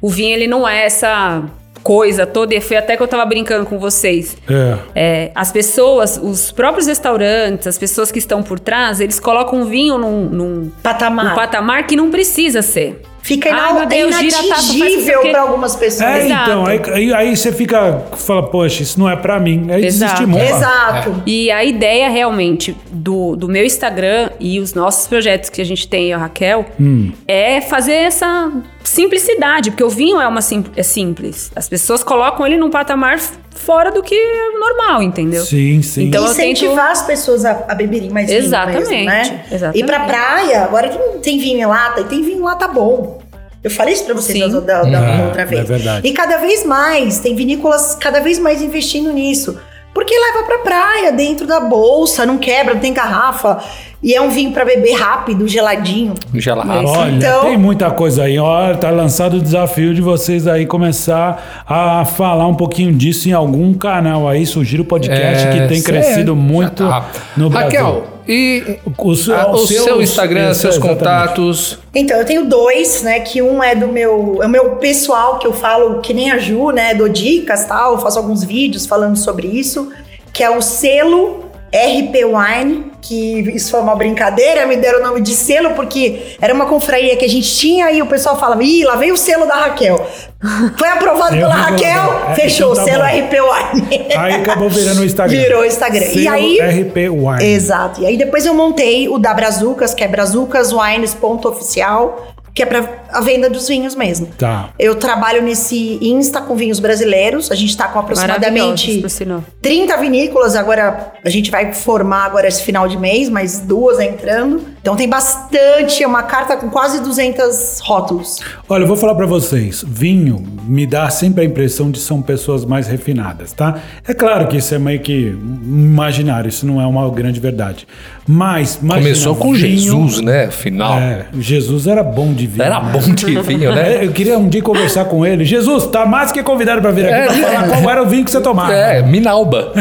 O vinho, ele não é essa coisa toda, e foi até que eu tava brincando com vocês. É. É, as pessoas, os próprios restaurantes, as pessoas que estão por trás, eles colocam o vinho num, num, Patamar. num patamar que não precisa ser. Fica ina- Deus, inatingível para algumas pessoas. É, Exato. então, aí, aí, aí você fica, fala, poxa, isso não é pra mim. Aí Exato. desestimula. Exato. E a ideia realmente do, do meu Instagram e os nossos projetos que a gente tem, a Raquel, Hum. é fazer essa simplicidade, porque o vinho é uma sim- é simples. As pessoas colocam ele num patamar fora do que é normal, entendeu? Sim, sim. Então, eu Incentivar as pessoas a, a beberem mais vinho Exatamente, mesmo, né? exatamente. Ir pra praia, agora que não tem vinho em lata, e tem vinho em lata bom. Eu falei isso pra vocês Sim. da, da- da É, outra é vez. verdade. E cada vez mais, tem vinícolas cada vez mais investindo nisso. Porque leva pra praia, dentro da bolsa, não quebra, não tem garrafa. E é um vinho pra beber rápido, geladinho. Gelado. Olha, Então- tem muita coisa aí. Olha, tá lançado o desafio de vocês aí começar a falar um pouquinho disso em algum canal aí. Sugiro o podcast que tem É, crescido muito Ah, no Brasil. Raquel, e O seu- ah, o seus- seu Instagram, isso, seus exatamente. contatos. Então, eu tenho dois, né? Que um é do meu, é o meu pessoal, que eu falo que nem a Ju, né? Dou dicas tal, faço alguns vídeos falando sobre isso, que é o selo RP Wine, que isso foi uma brincadeira, me deram o nome de selo porque era uma confraria que a gente tinha e o pessoal falava, ih, lá veio o selo da Raquel. Foi aprovado Eu pela Raquel, colocar. É, fechou, então tá selo bom. RP Wine. Aí acabou virando o Instagram. Virou o Instagram. E Selo aí- RP Wine. Exato. E aí depois eu montei o da Brazucas, que é brazucaswines.oficial, que é pra a venda dos vinhos mesmo. Tá. Eu trabalho nesse Insta com vinhos brasileiros. A gente tá com aproximadamente por sinal. 30 vinícolas. Agora a gente vai formar agora esse final de mês, mais duas entrando. Então tem bastante, é uma carta com quase 200 rótulos. Olha, eu vou falar pra vocês. Vinho me dá sempre a impressão de são pessoas mais refinadas, tá? É claro que isso é meio que imaginário, isso não é uma grande verdade. Mas imagina, Começou com vinho- Jesus, né? Final. É, Jesus era bom de vinho. Era né? bom de vinho, né? É, eu queria um dia conversar com ele. Jesus, tá mais que convidado pra vir aqui É, pra falar qual era o vinho que você tomava. É, Minalba.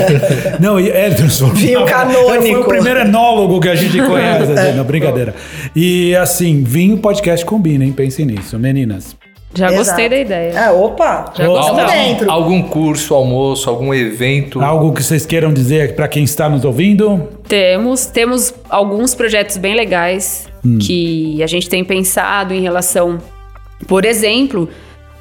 Não, e é. Vinho canônico. Foi o primeiro enólogo que a gente conhece. Não, brincadeira. E assim, vinho podcast combina, hein? Pensem nisso, meninas. Já gostei Exato. da ideia. Ah, opa, Já gostamos. dentro. Algum curso, almoço, algum evento. Algo que vocês queiram dizer pra quem está nos ouvindo? Temos, temos alguns projetos bem legais que a gente tem pensado em relação, por exemplo,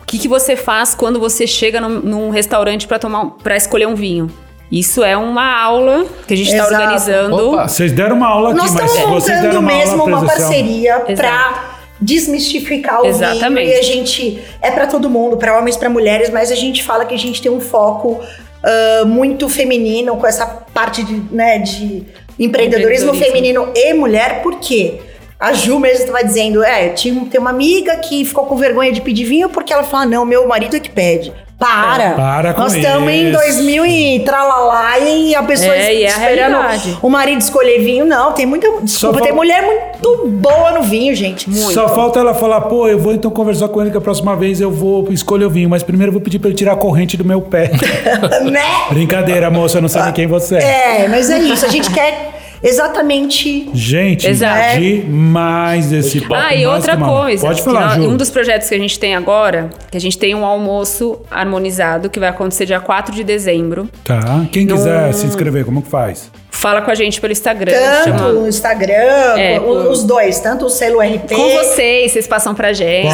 o que, que você faz quando você chega num, num restaurante para tomar, para escolher um vinho? Isso é uma aula que a gente está organizando. Opa. Vocês deram uma aula aqui, Nós mas estamos vocês montando uma mesmo aula uma presencial. parceria para desmistificar o Exatamente. vinho e a gente é para todo mundo, para homens, para mulheres, mas a gente fala que a gente tem um foco ah, muito feminino com essa parte de, né, de empreendedorismo Empreendedorismo. feminino e mulher, por quê? A Ju mesmo estava dizendo, é, tinha, tem uma amiga que ficou com vergonha de pedir vinho porque ela falou, ah, não, meu marido é que pede. Para! Para com Nós estamos em isso. 2000 e tralalá e a pessoa É, e é a esperando realidade. o marido escolher vinho. Não, tem muita. Desculpa, fal- tem mulher muito boa no vinho, gente. Muito. Só falta ela falar, pô, eu vou então conversar com ele que a próxima vez eu vou escolher o vinho, mas primeiro eu vou pedir pra ele tirar a corrente do meu pé. né? Brincadeira, moça, não sabe quem você é. É, mas é isso. A gente quer exatamente. Gente, Exato. demais esse papo. Ah, e outra coisa. Pode que falar, nós-. Um dos projetos que a gente tem agora, que a gente tem um almoço harmonizado, que vai acontecer dia 4 de dezembro. Tá, quem Num- quiser se inscrever, como que faz? Fala com a gente pelo Instagram. Tanto chama- o Instagram, É, o- por- os dois, tanto o selo RP. Com vocês, vocês passam pra gente.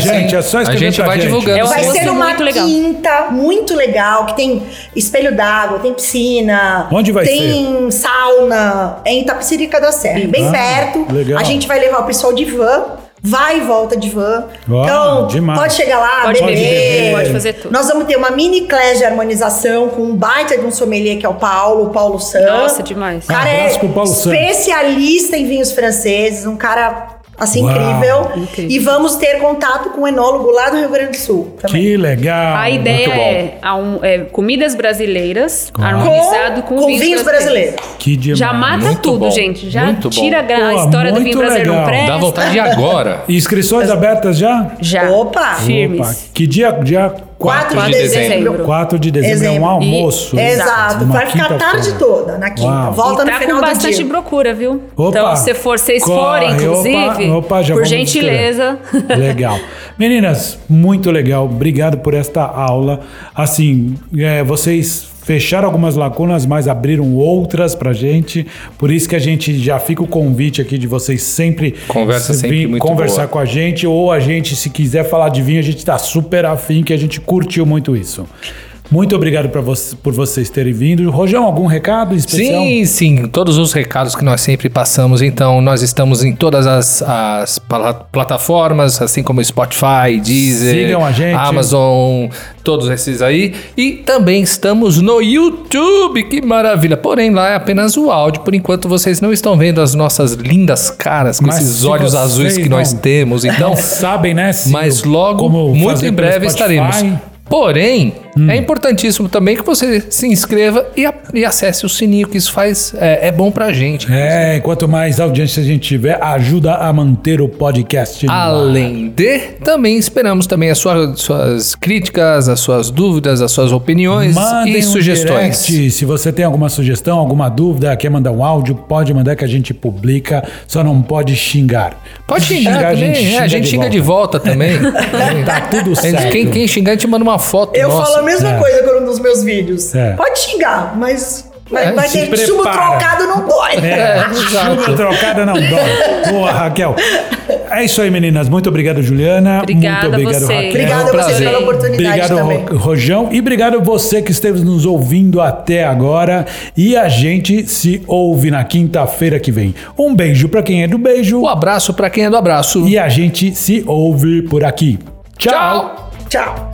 Gente, é só A gente vai gente. divulgando. É Vai ser uma muito legal. quinta muito legal, que tem espelho d'água, tem piscina. Onde vai tem sauna. É em Itapecerica da Serra, bem Ah, perto. legal. A gente vai levar o pessoal de van. Vai e volta de van. Uau, então, demais. pode chegar lá, Pode beber. beber, pode fazer tudo. Nós vamos ter uma mini class de harmonização com um baita de um sommelier que é o Paulo, o Paulo San. Nossa, demais. O cara Abraço é especialista em vinhos franceses, um cara assim Uau. incrível. Incrível. E vamos ter contato com um enólogo lá do Rio Grande do Sul também. Que legal. A ideia bom. é, a um- é comidas brasileiras Claro. harmonizado com, com vinhos brasileiros. Que demais. Já mata Muito tudo, bom, gente. Já muito bom. tira a, gra- a Pô, história do vinho brasileiro legal. não presta. Dá vontade de agora. Inscrições abertas já? Já. Opa! Firmes. Opa, que dia? Dia 4, 4 de de dezembro. dezembro. 4 de dezembro. É um almoço. Exato, Uma vai ficar a tarde toda na quinta. Uau. Volta e no tá final com bastante dia. procura, viu? Opa. Então, se for, vocês forem, inclusive, opa, opa, já por vamos gentileza. escrever. Legal. Meninas, muito legal. Obrigado por esta aula. Assim, é, vocês fecharam algumas lacunas, mas abriram outras pra gente. Por isso que a gente já fica o convite aqui de vocês sempre, Conversa se sempre conversar boa. com a gente. Ou a gente, se quiser falar de vinho, a gente tá super afim, que a gente curtiu muito isso. Muito obrigado vo por vocês terem vindo. Rojão, algum recado especial? Sim, sim, todos os recados que nós sempre passamos. Então, nós estamos em todas as, as pla- plataformas, assim como Spotify, Deezer, Sigam a gente. Amazon, todos esses aí. E também estamos no YouTube, que maravilha. Porém, lá é apenas o áudio. Por enquanto, vocês não estão vendo as nossas lindas caras com Mas esses se olhos azuis que nós não- temos. Então, Não sabem, né? mas logo, muito em breve estaremos. Porém, É importantíssimo também que você se inscreva e, a- e acesse o sininho, que isso faz. É, é bom pra gente. É, quanto mais audiência a gente tiver, ajuda a manter o podcast. no ar. Além de, também esperamos também as suas, suas críticas, as suas dúvidas, as suas opiniões Mandem e um sugestões. direct. Se você tem alguma sugestão, alguma dúvida, quer mandar um áudio, pode mandar que a gente publica, só não pode xingar. Pode xingar, também, é, a gente xinga de volta também. Tá tudo A gente- certo. quem, quem xingar, a gente manda uma foto. Eu nossa. falo a mesma É. coisa quando- nos meus vídeos. É. Pode xingar, mas vai, É, vai se ter chumbo trocado, não dói. É, exato. chuva trocada não dói. Boa, Raquel. É isso aí, meninas. Muito obrigado, Juliana. Obrigada Muito obrigado, você. Raquel. Obrigada É um a vocês pela oportunidade Obrigado, também. Ro- Rojão. E obrigado você que esteve nos ouvindo até agora. E a gente se ouve na quinta-feira que vem. Um beijo pra quem é do beijo. Um abraço pra quem é do abraço. E a gente se ouve por aqui. Tchau. Tchau. Tchau.